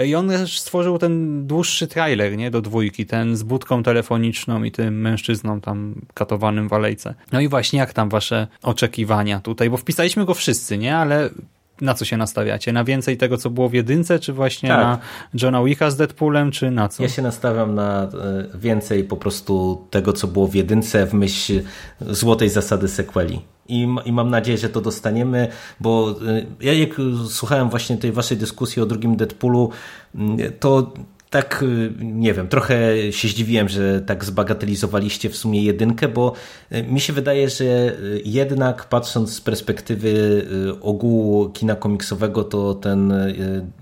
I on też stworzył ten dłuższy trailer nie, do dwójki, ten z budką telefoniczną i tym mężczyzną tam katowanym w alejce. No i właśnie jak tam wasze oczekiwania tutaj, bo wpisaliśmy go wszyscy, nie, ale na co się nastawiacie? Na więcej tego, co było w jedynce, czy właśnie tak. na Johna Wicka z Deadpoolem, czy na co? Ja się nastawiam na e, więcej po prostu tego, co było w jedynce w myśl złotej zasady sequeli. I, I mam nadzieję, że to dostaniemy, bo e, ja jak słuchałem właśnie tej waszej dyskusji o drugim Deadpoolu, to tak, y, nie wiem, trochę się zdziwiłem, że tak zbagatelizowaliście w sumie jedynkę, bo y, mi się wydaje, że y, jednak patrząc z perspektywy ogółu kina komiksowego, to ten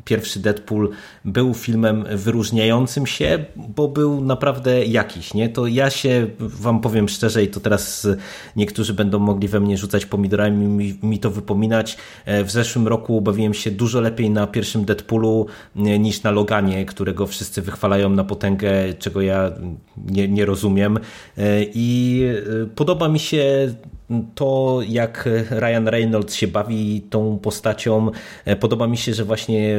pierwszy Deadpool był filmem wyróżniającym się, bo był naprawdę jakiś, nie? To ja się wam powiem szczerze i to teraz niektórzy będą mogli we mnie rzucać pomidorami mi, mi to wypominać. W zeszłym roku bawiłem się dużo lepiej na pierwszym Deadpoolu niż na Loganie, którego wszyscy wszyscy wychwalają na potęgę, czego ja nie, nie rozumiem. E, I e, podoba mi się to, jak Ryan Reynolds się bawi tą postacią. E, podoba mi się, że właśnie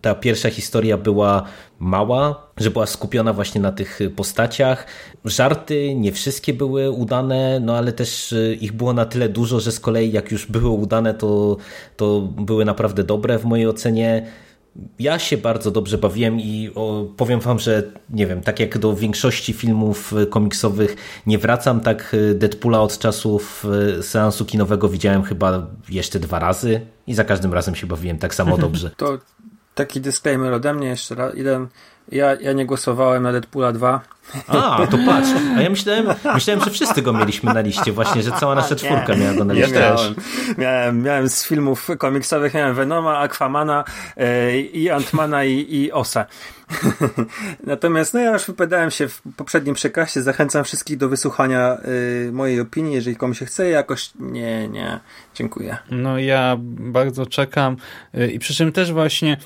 ta pierwsza historia była mała, że była skupiona właśnie na tych postaciach. Żarty nie wszystkie były udane, no ale też ich było na tyle dużo, że z kolei jak już były udane, to, to były naprawdę dobre w mojej ocenie ja się bardzo dobrze bawiłem i powiem wam, że nie wiem, tak jak do większości filmów komiksowych nie wracam, tak Deadpoola od czasów e, seansu kinowego widziałem chyba jeszcze dwa razy i za każdym razem się bawiłem tak samo dobrze. To taki disclaimer ode mnie jeszcze raz. Jeden, ja, ja nie głosowałem na Deadpoola 2 a, to patrz. A ja myślałem, myślałem, że wszyscy go mieliśmy na liście, właśnie, że cała nasza czwórka miała go na liście. Ja miałem, miałem, miałem z filmów komiksowych, miałem Venoma, Aquamana yy, i Antmana i, i Osa. Natomiast no ja już wypowiadałem się w poprzednim przekazie, zachęcam wszystkich do wysłuchania y, mojej opinii, jeżeli komuś się chce, jakoś nie, nie, dziękuję. No ja bardzo czekam y, i przy czym też właśnie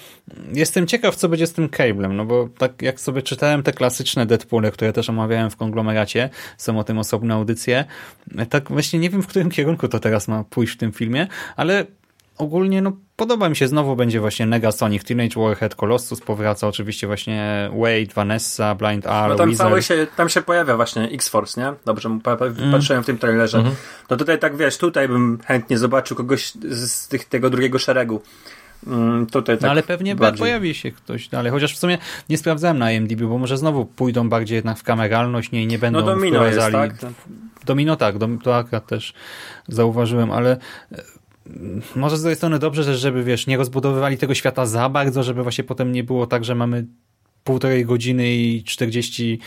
jestem ciekaw, co będzie z tym cablem, no bo tak jak sobie czytałem te klasyczne Deadpoole, które też omawiałem w konglomeracie, są o tym osobne audycje, tak właśnie nie wiem, w którym kierunku to teraz ma pójść w tym filmie, ale ogólnie no podoba mi się, znowu będzie właśnie Negasonic, Teenage Warhead, Colossus powraca, oczywiście właśnie Wade, Vanessa, Blind Arrow, no tam cały się, tam się pojawia właśnie X-Force, nie? Dobrze, mm. patrzyłem w tym trailerze. Mm -hmm. No tutaj tak wiesz, tutaj bym chętnie zobaczył kogoś z tych, tego drugiego szeregu. Mm, tutaj tak no ale pewnie bardziej. pojawi się ktoś dalej, chociaż w sumie nie sprawdzałem na IMDb, bo może znowu pójdą bardziej jednak w kameralność, nie, nie będą no domino. Jest, tak? Domino tak, to akurat też zauważyłem, ale e, może z tej strony dobrze też, żeby wiesz, nie rozbudowywali tego świata za bardzo, żeby właśnie potem nie było tak, że mamy półtorej godziny i 40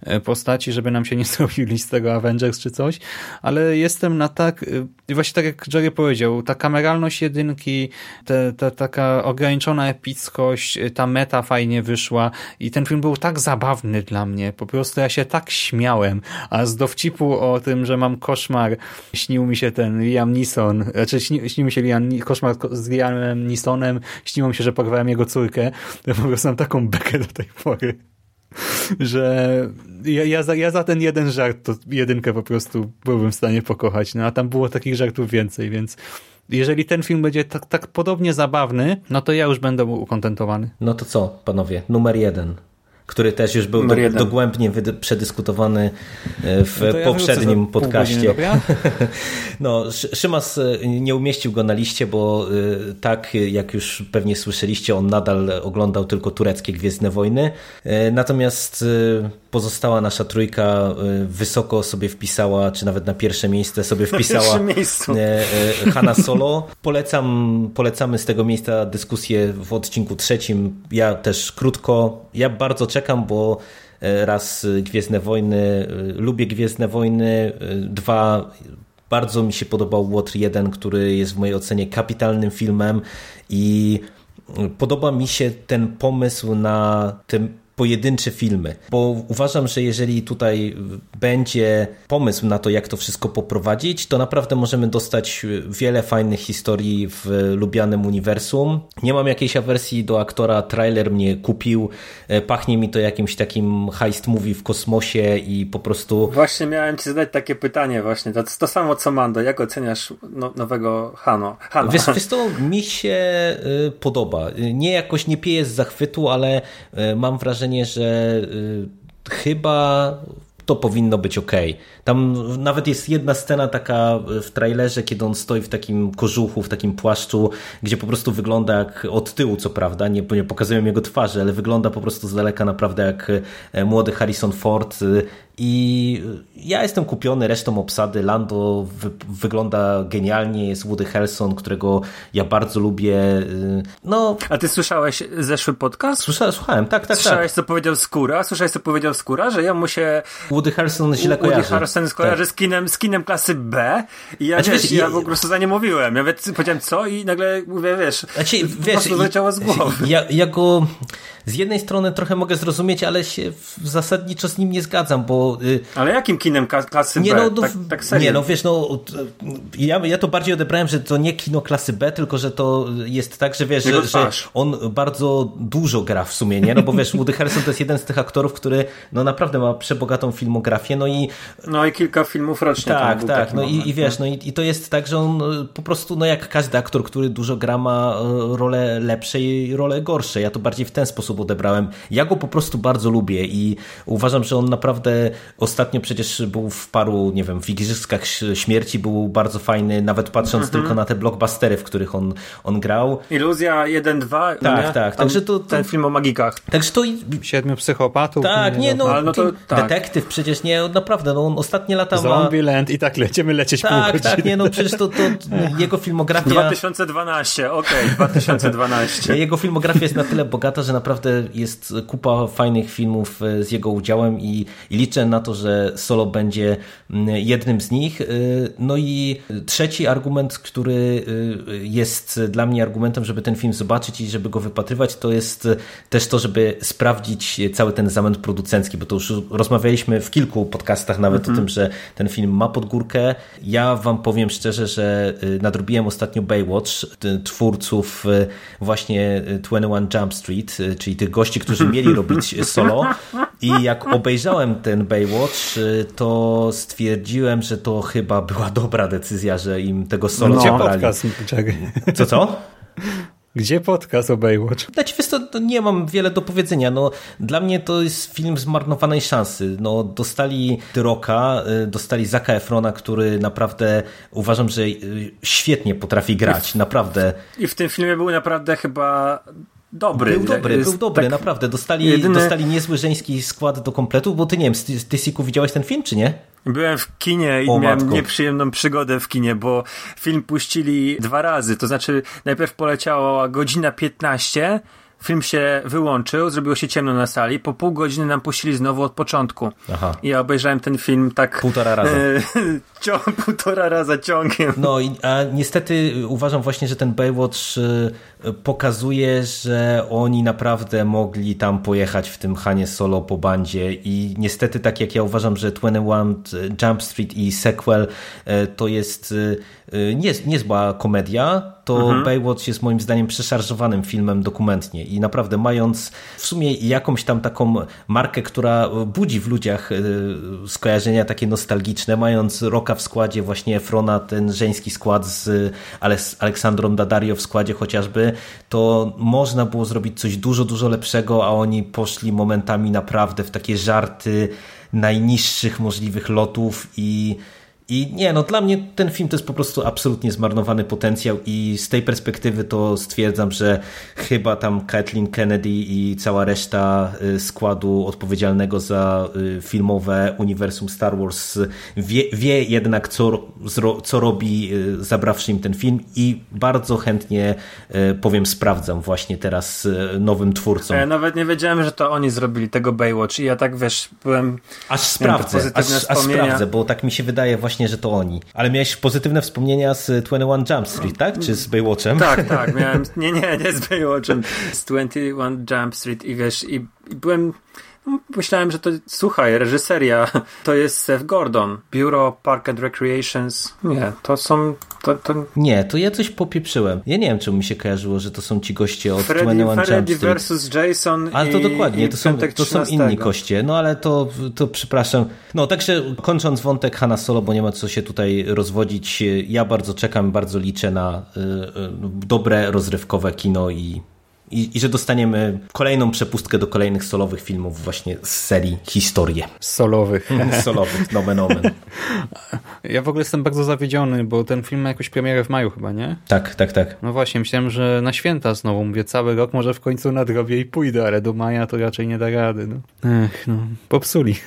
e, postaci, żeby nam się nie zrobili z tego Avengers czy coś, ale jestem na tak, e, właśnie tak jak Jerry powiedział, ta kameralność jedynki, te, ta taka ograniczona epickość, e, ta meta fajnie wyszła i ten film był tak zabawny dla mnie, po prostu ja się tak śmiałem, a z dowcipu o tym, że mam koszmar, śnił mi się ten Liam Neeson, znaczy śni, śnił mi się Liam, koszmar z Liamem Neesonem, śniło mi się, że porwałem jego córkę, to po prostu mam taką bekę do tej pory, że ja, ja, za, ja za ten jeden żart to jedynkę po prostu byłbym w stanie pokochać, no a tam było takich żartów więcej, więc jeżeli ten film będzie tak, tak podobnie zabawny, no to ja już będę ukontentowany. No to co, panowie, numer jeden który też już był do, dogłębnie przedyskutowany e, w no ja poprzednim podcaście. no, Szymas e, nie umieścił go na liście, bo e, tak jak już pewnie słyszeliście, on nadal oglądał tylko tureckie Gwiezdne Wojny. Natomiast pozostała nasza trójka wysoko sobie wpisała, czy nawet na pierwsze miejsce sobie wpisała Hanna Solo. Polecam, polecamy z tego miejsca dyskusję w odcinku trzecim. Ja też krótko, ja bardzo czekam, bo e, raz Gwiezdne Wojny, e, lubię Gwiezdne Wojny, e, dwa bardzo mi się podobał Łotr 1, który jest w mojej ocenie kapitalnym filmem i podoba mi się ten pomysł na tym pojedyncze filmy, bo uważam, że jeżeli tutaj będzie pomysł na to, jak to wszystko poprowadzić, to naprawdę możemy dostać wiele fajnych historii w lubianym uniwersum. Nie mam jakiejś awersji do aktora, trailer mnie kupił, e, pachnie mi to jakimś takim heist movie w kosmosie i po prostu... Właśnie miałem ci zadać takie pytanie właśnie, to, to samo co Mando, jak oceniasz no, nowego Hano? Hano. Wiesz, wiesz to mi się y, podoba. Nie jakoś nie pieje z zachwytu, ale y, mam wrażenie, wrażenie, że y, chyba to powinno być ok. Tam nawet jest jedna scena taka w trailerze, kiedy on stoi w takim kożuchu, w takim płaszczu, gdzie po prostu wygląda jak od tyłu, co prawda, nie, nie pokazują jego twarzy, ale wygląda po prostu z daleka naprawdę jak e, młody Harrison Ford i ja jestem kupiony resztą obsady. Lando wy wygląda genialnie, jest Woody Harrelson, którego ja bardzo lubię. No. A ty słyszałeś zeszły podcast? Słysza, słuchałem, tak, tak. Słyszałeś, tak. co powiedział Skóra? Słyszałeś, co powiedział Skóra? Że ja mu się. Woody Harrelson źle kojarzy. Woody Harrelson skojarzy tak. z, kinem, z kinem klasy B. I ja, znaczy, wiesz, ja po prostu za nie mówiłem. Ja powiedziałem co i nagle mówię, wiesz. Znaczy, wiesz, to wyleciało z głowy. Ja, ja go z jednej strony trochę mogę zrozumieć, ale się zasadniczo z nim nie zgadzam, bo... Y, ale jakim kinem klasy nie, B? No, tak, tak serio? Nie, no wiesz, no ja, ja to bardziej odebrałem, że to nie kino klasy B, tylko że to jest tak, że wiesz, że, że, on bardzo dużo gra w sumie, nie? No bo wiesz, Woody Harrelson to jest jeden z tych aktorów, który no naprawdę ma przebogatą filmografię, no i... No i kilka filmów rocznie. Tak, tak, no i, i wiesz, no i, i to jest tak, że on y, po prostu, no jak każdy aktor, który dużo gra, ma y, rolę lepsze i rolę gorsze. Ja to bardziej w ten sposób odebrałem. Ja go po prostu bardzo lubię i uważam, że on naprawdę ostatnio przecież był w paru, nie wiem, w Igrzyskach Śmierci był bardzo fajny, nawet patrząc mhm. tylko na te blockbustery, w których on, on grał. Iluzja 1-2. Tak, nie? tak. Także to, ten film o magikach. Także to Siedmiu psychopatów. Tak, nie, no, no to, tak. detektyw przecież, nie, naprawdę, no on ostatnie lata Zombieland ma... i tak lecimy lecieć Tak, pół tak, nie, no przecież to, to jego filmografia... 2012, okej, okay, 2012. Jego filmografia jest na tyle bogata, że naprawdę naprawdę jest kupa fajnych filmów e, z jego udziałem i, i liczę na to, że Solo będzie mm, jednym z nich. E, no i trzeci argument, który e, jest dla mnie argumentem, żeby ten film zobaczyć i żeby go wypatrywać, to jest też to, żeby sprawdzić cały ten zamęt producencki, bo to już rozmawialiśmy w kilku podcastach nawet mm -hmm. o mhm. tym, że ten film ma podgórkę. Ja wam powiem szczerze, że nadrobiłem ostatnio Baywatch, twórców właśnie 21 Jump Street, czyli tych gości, którzy mieli robić solo. I jak obejrzałem ten Baywatch, to stwierdziłem, że to chyba była dobra decyzja, że im tego solo no, zabrali. Podcast, Co, co? Gdzie podcast o Baywatch? Znaczy, wiesz, to, nie mam wiele do powiedzenia. No, dla mnie to jest film zmarnowanej szansy. No, dostali Tyroka, y, dostali Zaka Efrona, który naprawdę uważam, że y, świetnie potrafi grać. Naprawdę. I w tym filmie był naprawdę chyba dobry. Był dobry, był dobry, tak naprawdę. Dostali, jedyny... dostali niezły żeński skład do kompletu, bo ty nie wiem, ty Siku widziałeś ten film, czy nie? Byłem w kinie i o, miałem matko. nieprzyjemną przygodę w kinie, bo film puścili dwa razy. To znaczy, najpierw poleciała godzina 15, film się wyłączył, zrobiło się ciemno na sali, po pół godziny nam puścili znowu od początku. Aha. I ja obejrzałem ten film tak... Półtora raza. E, ciąg, półtora raza ciągiem. No i a niestety uważam właśnie, że ten Baywatch y, pokazuje, że oni naprawdę mogli tam pojechać w tym Hanie Solo po bandzie i niestety tak jak ja uważam, że 21 Jump Street i sequel to jest nie, niezła komedia, to mhm. Baywatch jest moim zdaniem przeszarżowanym filmem dokumentnie i naprawdę mając w sumie jakąś tam taką markę, która budzi w ludziach skojarzenia takie nostalgiczne, mając Roka w składzie, właśnie Frona, ten żeński skład z Aleksandrą Daddario w składzie chociażby, to można było zrobić coś dużo, dużo lepszego, a oni poszli momentami naprawdę w takie żarty najniższych możliwych lotów i i nie, no dla mnie ten film to jest po prostu absolutnie zmarnowany potencjał i z tej perspektywy to stwierdzam, że chyba tam Kathleen Kennedy i cała reszta y, składu odpowiedzialnego za y, filmowe uniwersum Star Wars wie, wie jednak co, co robi y, zabrawszy im ten film i bardzo chętnie powiem sprawdzam właśnie teraz nowym twórcom. Ja nawet nie wiedziałem, że to oni zrobili tego Baywatch i ja tak wiesz, byłem... Aż sprawdzę, aż, aż sprawdzę, bo tak mi się wydaje właśnie właśnie, że to oni. Ale miałeś pozytywne wspomnienia z 21 Jump Street, tak? Czy z Baywatchem? Tak, tak. Miałem, nie, nie, nie z Baywatchem. Z 21 Jump Street i wiesz, i, i byłem Myślałem, że to, słuchaj, reżyseria to jest Seth Gordon, Bureau Park and Recreations. Nie, to są. To, to... Nie, to ja coś popieprzyłem. Ja nie wiem, czemu mi się kojarzyło, że to są ci goście od Freddy, 21 Freddy Jump versus Jason. Ale to dokładnie, to, są, to są inni koście. No ale to, to przepraszam. No także kończąc wątek Hanna Solo, bo nie ma co się tutaj rozwodzić. Ja bardzo czekam, bardzo liczę na y, y, dobre, rozrywkowe kino i i, I, że dostaniemy kolejną przepustkę do kolejnych solowych filmów właśnie z serii Historie. Solowych. solowych, nomen omen. Ja w ogóle jestem bardzo zawiedziony, bo ten film ma jakąś premierę w maju chyba, nie? Tak, tak, tak. No właśnie, myślałem, że na święta znowu, mówię, cały rok może w końcu nadrobię i pójdę, ale do maja to raczej nie da rady. No. Ech, no, popsuli.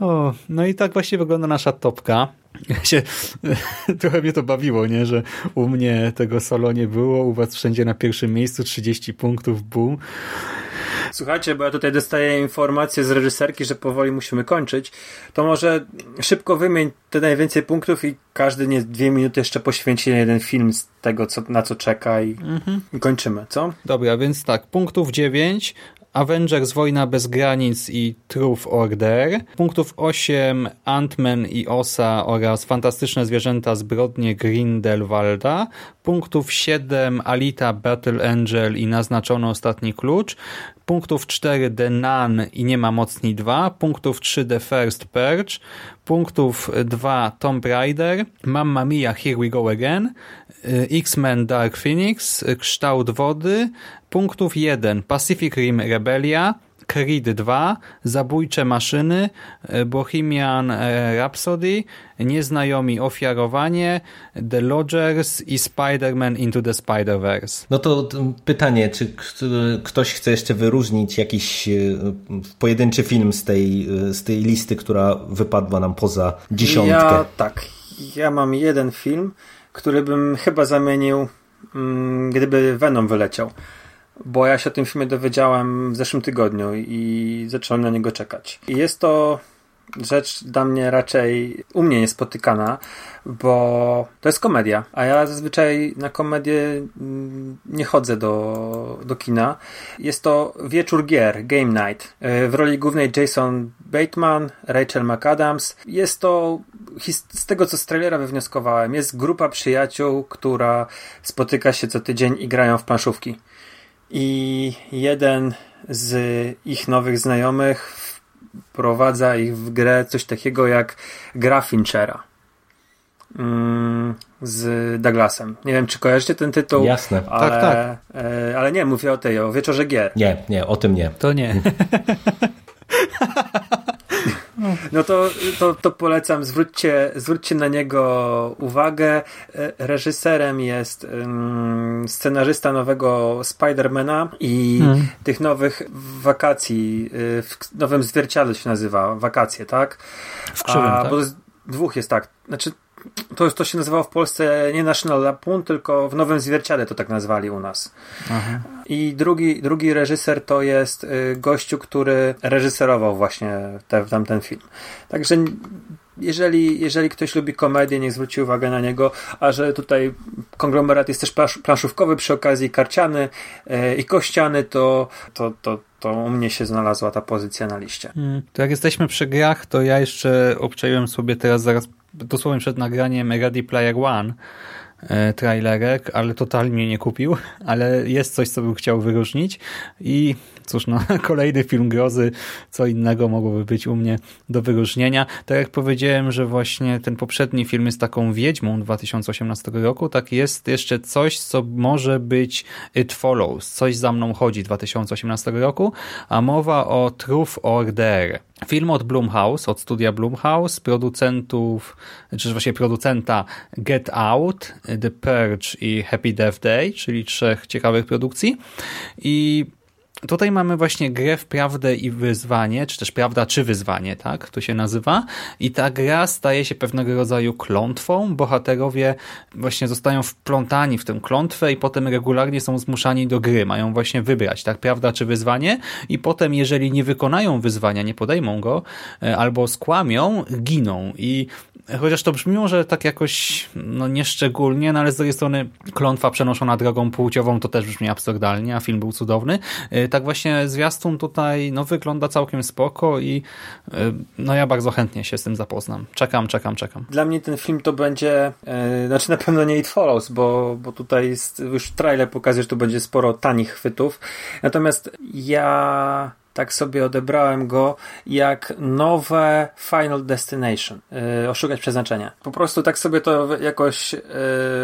O, no i tak właśnie wygląda nasza topka. Ja się, trochę mnie to bawiło, nie? że u mnie tego solo nie było, u was wszędzie na pierwszym miejscu 30 punktów, boom. Słuchajcie, bo ja tutaj dostaję informację z reżyserki, że powoli musimy kończyć. To może szybko wymień te najwięcej punktów i każdy nie dwie minuty jeszcze poświęci na jeden film z tego, co, na co czeka i, mhm. i kończymy, co? Dobra, więc tak, punktów 9, Avengers Wojna bez granic i Truth Order. Punktów 8 Ant-Man i Osa oraz Fantastyczne zwierzęta zbrodnie Grindelwalda. Punktów 7 Alita Battle Angel i Naznaczono ostatni klucz. Punktów 4 The Nun i Nie ma mocni 2. Punktów 3 The First Purge. Punktów 2 Tomb Raider. Mamma Mia Here We Go Again. X-Men Dark Phoenix. Kształt wody. Punktów 1 Pacific Rim Rebellia. Creed 2, Zabójcze maszyny, Bohemian Rhapsody, Nieznajomi ofiarowanie, The Lodgers i Spider-Man Into the Spider-Verse. No to pytanie, czy ktoś chce jeszcze wyróżnić jakiś pojedynczy film z tej, z tej listy, która wypadła nam poza dziesiątkę? Ja tak, ja mam jeden film, który bym chyba zamienił, mm, gdyby Venom wyleciał bo ja się o tym filmie dowiedziałem w zeszłym tygodniu i zacząłem na niego czekać. I jest to rzecz dla mnie raczej u mnie niespotykana, bo to jest komedia, a ja zazwyczaj na komedię mm, nie chodzę do, do kina. Jest to wieczór gier, Game Night. E, w roli głównej Jason Bateman, Rachel McAdams. Jest to z tego, co z trailera wywnioskowałem, jest grupa przyjaciół, która spotyka się co tydzień i grają w planszówki i jeden z ich nowych znajomych wprowadza ich w grę coś takiego jak gra Finchera mm, z Douglasem. Nie wiem, czy kojarzycie ten tytuł. Jasne. Ale, tak, tak. E, ale nie, mówię o tej, o Wieczorze Gier. Nie, nie, o tym nie. To nie. No to, to, to polecam, zwróćcie, zwróćcie na niego uwagę. E, reżyserem jest um, scenarzysta nowego Spidermana i hmm. tych nowych wakacji, y, w nowym zwierciadle się nazywa, wakacje, tak? W krzywym, A, tak? Bo dwóch jest tak, znaczy to, to się nazywało w Polsce nie National Lampoon, tylko w Nowym Zwierciale to tak nazwali u nas. Aha. I drugi, drugi reżyser to jest y, gościu, który reżyserował właśnie te, tamten film. Także jeżeli, jeżeli ktoś lubi komedię, niech zwróci uwagę na niego, a że tutaj konglomerat jest też planszówkowy przy okazji, karciany e, i kościany, to, to, to, to u mnie się znalazła ta pozycja na liście. Hmm. To jak jesteśmy przy grach, to ja jeszcze obczaiłem sobie teraz zaraz dosłownie przed nagraniem Ready Player One e, trailerek, ale totalnie nie kupił, ale jest coś, co bym chciał wyróżnić i cóż, no, kolejny film grozy, co innego mogłoby być u mnie do wyróżnienia. Tak jak powiedziałem, że właśnie ten poprzedni film jest taką wiedźmą 2018 roku, tak jest jeszcze coś, co może być It Follows, coś za mną chodzi 2018 roku, a mowa o Truth Order. Film od Blumhouse, od studia Blumhouse, producentów, czy właśnie producenta Get Out, The Purge i Happy Death Day, czyli trzech ciekawych produkcji. I Tutaj mamy właśnie grę w prawdę i wyzwanie, czy też prawda czy wyzwanie, tak to się nazywa. I ta gra staje się pewnego rodzaju klątwą. Bohaterowie właśnie zostają wplątani w tę klątwę i potem regularnie są zmuszani do gry. Mają właśnie wybrać, tak, prawda czy wyzwanie. I potem, jeżeli nie wykonają wyzwania, nie podejmą go, e, albo skłamią, giną. I chociaż to brzmi może tak jakoś no nieszczególnie, no ale z drugiej strony klątwa przenoszona drogą płciową to też brzmi absurdalnie, a film był cudowny. E, tak właśnie zwiastun tutaj no, wygląda całkiem spoko i e, no ja bardzo chętnie się z tym zapoznam. Czekam, czekam, czekam. Dla mnie ten film to będzie, e, znaczy na pewno nie It Follows, bo, bo tutaj jest, już trailer pokazuje, że to będzie sporo tanich chwytów. Natomiast ja tak sobie odebrałem go jak nowe Final Destination, yy, oszukać przeznaczenia. Po prostu tak sobie to jakoś yy,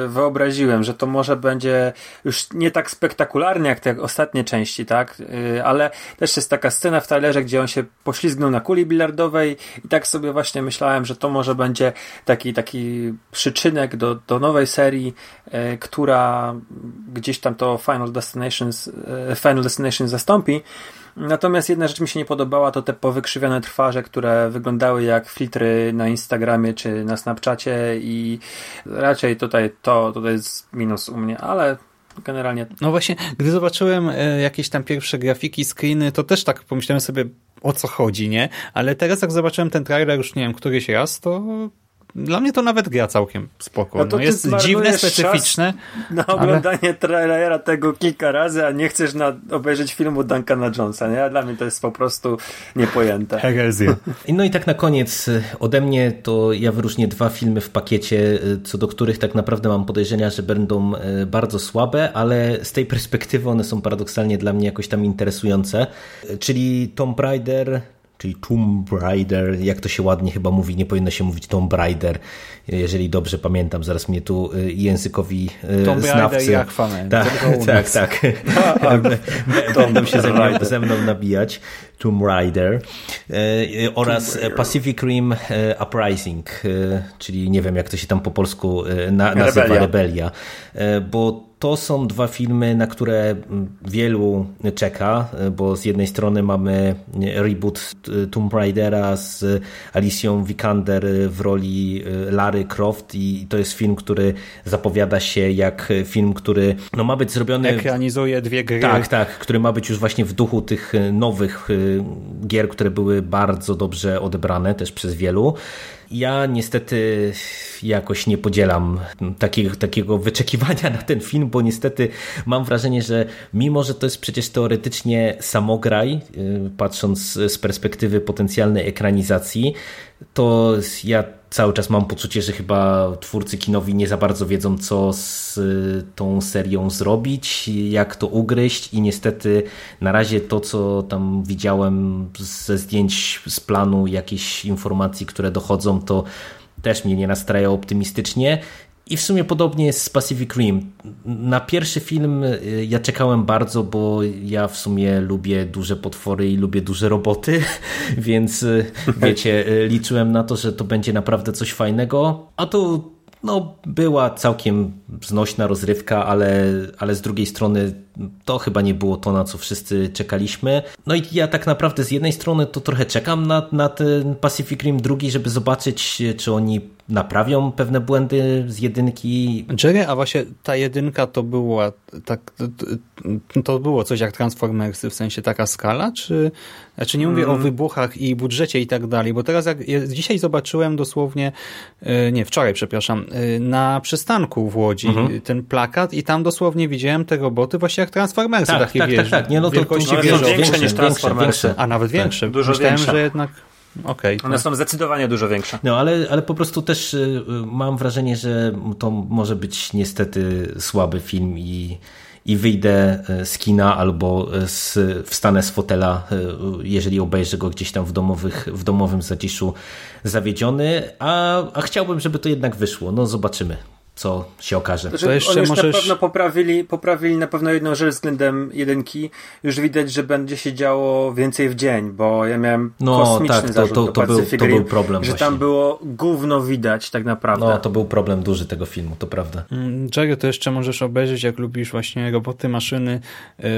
wyobraziłem, że to może będzie już nie tak spektakularne jak te ostatnie części, tak, yy, ale też jest taka scena w trailerze, gdzie on się poślizgnął na kuli bilardowej i tak sobie właśnie myślałem, że to może będzie taki, taki przyczynek do, do nowej serii, yy, która gdzieś tam to Final Destination, yy, Final Destination zastąpi. Natomiast jedna rzecz mi się nie podobała, to te powykrzywione twarze, które wyglądały jak filtry na Instagramie czy na Snapchacie i raczej tutaj to, tutaj jest minus u mnie, ale generalnie... No właśnie, gdy zobaczyłem e, jakieś tam pierwsze grafiki, screeny, to też tak pomyślałem sobie o co chodzi, nie? Ale teraz jak zobaczyłem ten trailer już nie wiem, któryś raz, to dla mnie to nawet gra całkiem spoko. No to no jest dziwne, specyficzne. Na oglądanie ale... trailera tego kilka razy, a nie chcesz na, obejrzeć filmu Duncana Jonesa, nie? Dla mnie to jest po prostu niepojęte. Herezja. No i tak na koniec y, ode mnie to ja wyróżnię dwa filmy w pakiecie, y, co do których tak naprawdę mam podejrzenia, że będą y, bardzo słabe, ale z tej perspektywy one są paradoksalnie dla mnie jakoś tam interesujące. Czyli Tomb Raider czyli Tomb Raider, jak to się ładnie chyba mówi, nie powinno się mówić Tomb Raider, jeżeli dobrze pamiętam, zaraz mnie tu y, językowi y, Tomb znawcy... jak tak, tak, tak, będą się ze mną, ze mną nabijać. Tomb Raider y, oraz Raider. Pacific Rim Uprising, czyli nie wiem jak to się tam po polsku nazywa, Rebelia, Rebelia bo to są dwa filmy, na które wielu czeka, bo z jednej strony mamy reboot Tomb Raidera z Alicją Vikander w roli e, Lary Croft i to jest film, który zapowiada się jak film, który no, ma być zrobiony... Ekranizuje dwie gry. Tak, tak, który ma być już właśnie w duchu tych nowych e, gier, które były bardzo dobrze odebrane też przez wielu. Ja niestety jakoś nie podzielam takiego, takiego wyczekiwania na ten film, bo niestety mam wrażenie, że mimo, że to jest przecież teoretycznie samograj, y, patrząc z perspektywy potencjalnej ekranizacji, to ja cały czas mam poczucie, że chyba twórcy kinowi nie za bardzo wiedzą, co z y, tą serią zrobić, jak to ugryźć i niestety na razie to, co tam widziałem ze zdjęć z planu, jakieś informacji, które dochodzą, to też mnie nie nastraja optymistycznie i w sumie podobnie jest z Pacific Rim. Na pierwszy film y, ja czekałem bardzo, bo ja w sumie lubię duże potwory i lubię duże roboty, więc y, wiecie, y, liczyłem na to, że to będzie naprawdę coś fajnego. A to no, była całkiem znośna rozrywka, ale, ale z drugiej strony to chyba nie było to, na co wszyscy czekaliśmy. No i ja tak naprawdę z jednej strony to trochę czekam na, na ten Pacific Rim drugi, żeby zobaczyć, czy oni naprawią pewne błędy z jedynki. Jerry, a właśnie ta jedynka to była tak, to, to było coś jak Transformersy, w sensie taka skala, czy znaczy nie mówię mm. o wybuchach i budżecie i tak dalej, bo teraz jak ja dzisiaj zobaczyłem dosłownie, e, nie, wczoraj, przepraszam, e, na przystanku w Łodzi mm-hmm. ten plakat i tam dosłownie widziałem te roboty właśnie jak Transformersy, tak, takie tak, wieże, tak, tak, nie, no to, wielkości to, to większe niż Transformersy. A nawet tak, większe. Dużo Myślałem, większe. że jednak Okay, One tak. są zdecydowanie dużo większe. No, ale, ale po prostu też y, mam wrażenie, że to może być niestety słaby film i, i wyjdę y, z kina albo z, wstanę z fotela, y, jeżeli obejrzę go gdzieś tam w, domowych, w domowym zaciszu zawiedziony, a, a chciałbym, żeby to jednak wyszło. No zobaczymy co się okaże. To jeszcze oni już możesz... na pewno poprawili, poprawili na pewno jedną rzecz względem jedynki. Już widać, że będzie się działo więcej w dzień, bo ja miałem no, kosmiczny tak, zarzut to, to, to, był, to był problem że właśnie. tam było gówno widać tak naprawdę. No, to był problem duży tego filmu, to prawda. Mm, Jerry, to jeszcze możesz obejrzeć, jak lubisz właśnie roboty, maszyny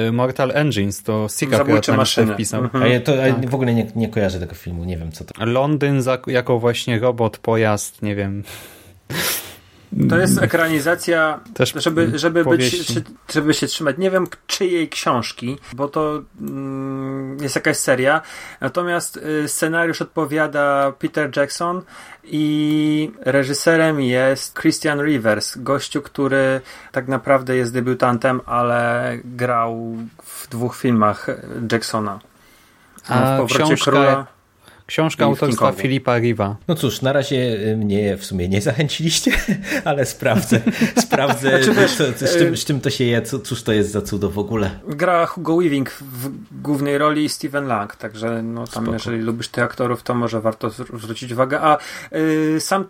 y, Mortal Engines, to Sika Zabójcze maszyny. wpisał. Mhm. A ja, to, tak. w ogóle nie, nie kojarzę tego filmu, nie wiem co to. Londyn jako właśnie robot, pojazd, nie wiem... To jest ekranizacja, Też żeby, żeby, być, żeby się trzymać. Nie wiem czyjej książki, bo to mm, jest jakaś seria. Natomiast y, scenariusz odpowiada Peter Jackson i reżyserem jest Christian Rivers, gościu, który tak naprawdę jest debiutantem, ale grał w dwóch filmach Jacksona. A w książka... Króla Książka autorstwa Filipa Riva. No cóż, na razie y, mnie w sumie nie zachęciliście, ale sprawdzę, sprawdzę znaczy, wiesz, co, co, z, czym, z, czym, to się je, co, cóż to jest za cudo w ogóle. Gra Hugo Weaving w głównej roli Steven Lang, także no tam Spoko. jeżeli lubisz tych aktorów, to może warto zwrócić uwagę. A y, sam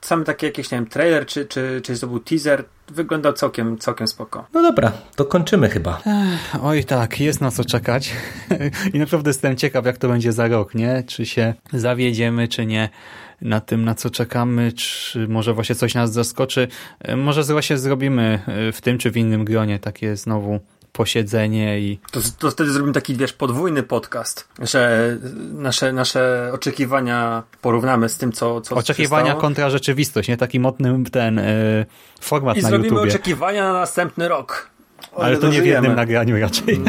sam taki jakiś, nie wiem, trailer, czy, czy, czy to był teaser, wyglądał całkiem, całkiem spoko. No dobra, to kończymy chyba. Ech, oj tak, jest na co czekać. I naprawdę jestem ciekaw, jak to będzie za rok, nie? Czy się zawiedziemy, czy nie na tym, na co czekamy, czy może właśnie coś nas zaskoczy. Może właśnie zrobimy w tym, czy w innym gronie takie znowu posiedzenie i... To, to wtedy zrobimy taki, wiesz, podwójny podcast, że nasze, nasze oczekiwania porównamy z tym, co, co Oczekiwania kontra rzeczywistość, nie? Taki mocny ten y, format I na zrobimy YouTubie. oczekiwania na następny rok. Ale to nie w jednym nagraniu raczej.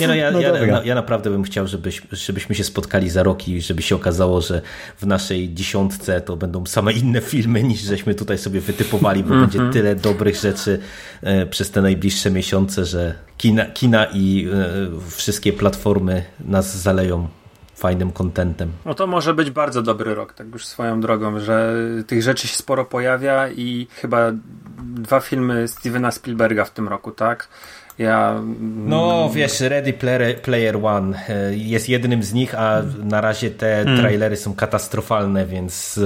Nie no, ja, no ja, ja, naprawdę bym chciał, żebyś, żebyśmy się spotkali za rok i żeby się okazało, że w naszej dziesiątce to będą same inne filmy niż żeśmy tutaj sobie wytypowali, bo mm -hmm. będzie tyle dobrych rzeczy e, przez te najbliższe miesiące, że kina, kina i e, wszystkie platformy nas zaleją fajnym kontentem. No to może być bardzo dobry rok, tak już swoją drogą, że tych rzeczy się sporo pojawia i chyba dwa filmy Stevena Spielberga w tym roku, tak? Ja... No wiesz, Ready Player, Player One e, jest jednym z nich, a na razie te hmm. trailery są katastrofalne, więc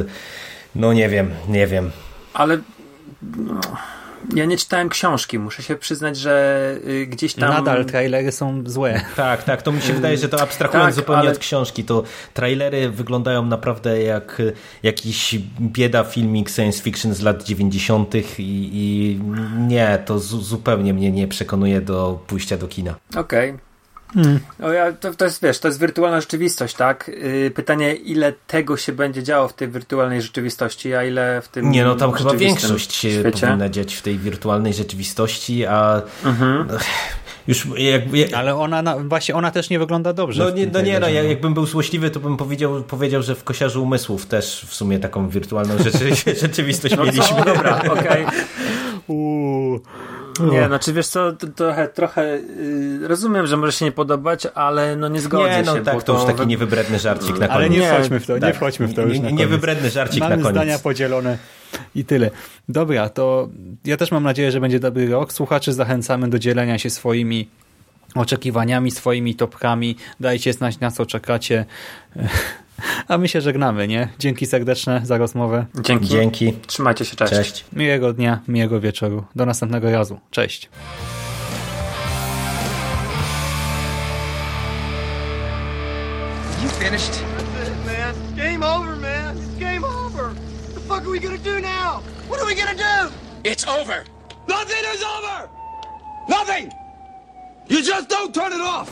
no nie wiem, nie wiem. Ale no, ja nie czytałem książki, muszę się przyznać, że y, gdzieś tam... Nadal trailery są złe. Tak, tak, to mi się wydaje, że to abstrahując tak, zupełnie ale... od książki, to trailery wyglądają naprawdę jak jakiś bieda filmik science fiction z lat 90. i, i nie, to zupełnie mnie nie przekonuje do pójścia do kina. Okej, okay. Hmm. No ja, to, to jest, wiesz, to jest wirtualna rzeczywistość, tak? Yy, pytanie, ile tego się będzie działo w tej wirtualnej rzeczywistości, a ile w tym Nie, no tam chyba większość się świecie? powinna dziać w tej wirtualnej rzeczywistości, a mhm. już jak, jak... Ale ona, na, właśnie ona też nie wygląda dobrze. No nie, no, nie no, jakbym był złośliwy, to bym powiedział, powiedział, że w Kosiarzu Umysłów też w sumie taką wirtualną rzeczy, rzeczywistość no mieliśmy. Co? Dobra, okej. Okay. Nie, znaczy wiesz co, trochę, trochę yy, rozumiem, że może się nie podobać, ale no nie zgodzę nie, no, się. Tak, to, to już taki niewybredny żarcik na koniec. Ale nie wchodźmy w to, nie tak, wchodźmy w to już nie, Niewybredny żarcik Mamy na koniec. zdania podzielone i tyle. Dobra, to ja też mam nadzieję, że będzie dobry rok. Słuchaczy zachęcamy do dzielenia się swoimi oczekiwaniami, swoimi topkami. Dajcie znać na co czekacie. A my się żegnamy, nie? Dzięki serdeczne za rozmowę. Dzięki. Dzięki. Trzymajcie się, cześć. Cześć. Miłego dnia, miłego wieczoru. Do następnego razu. Cześć. You finished? That's it, man. Game over, man. It's game over. What the fuck are we gonna do now? What are we gonna do? It's over. Nothing is over. Nothing. You just don't turn it off!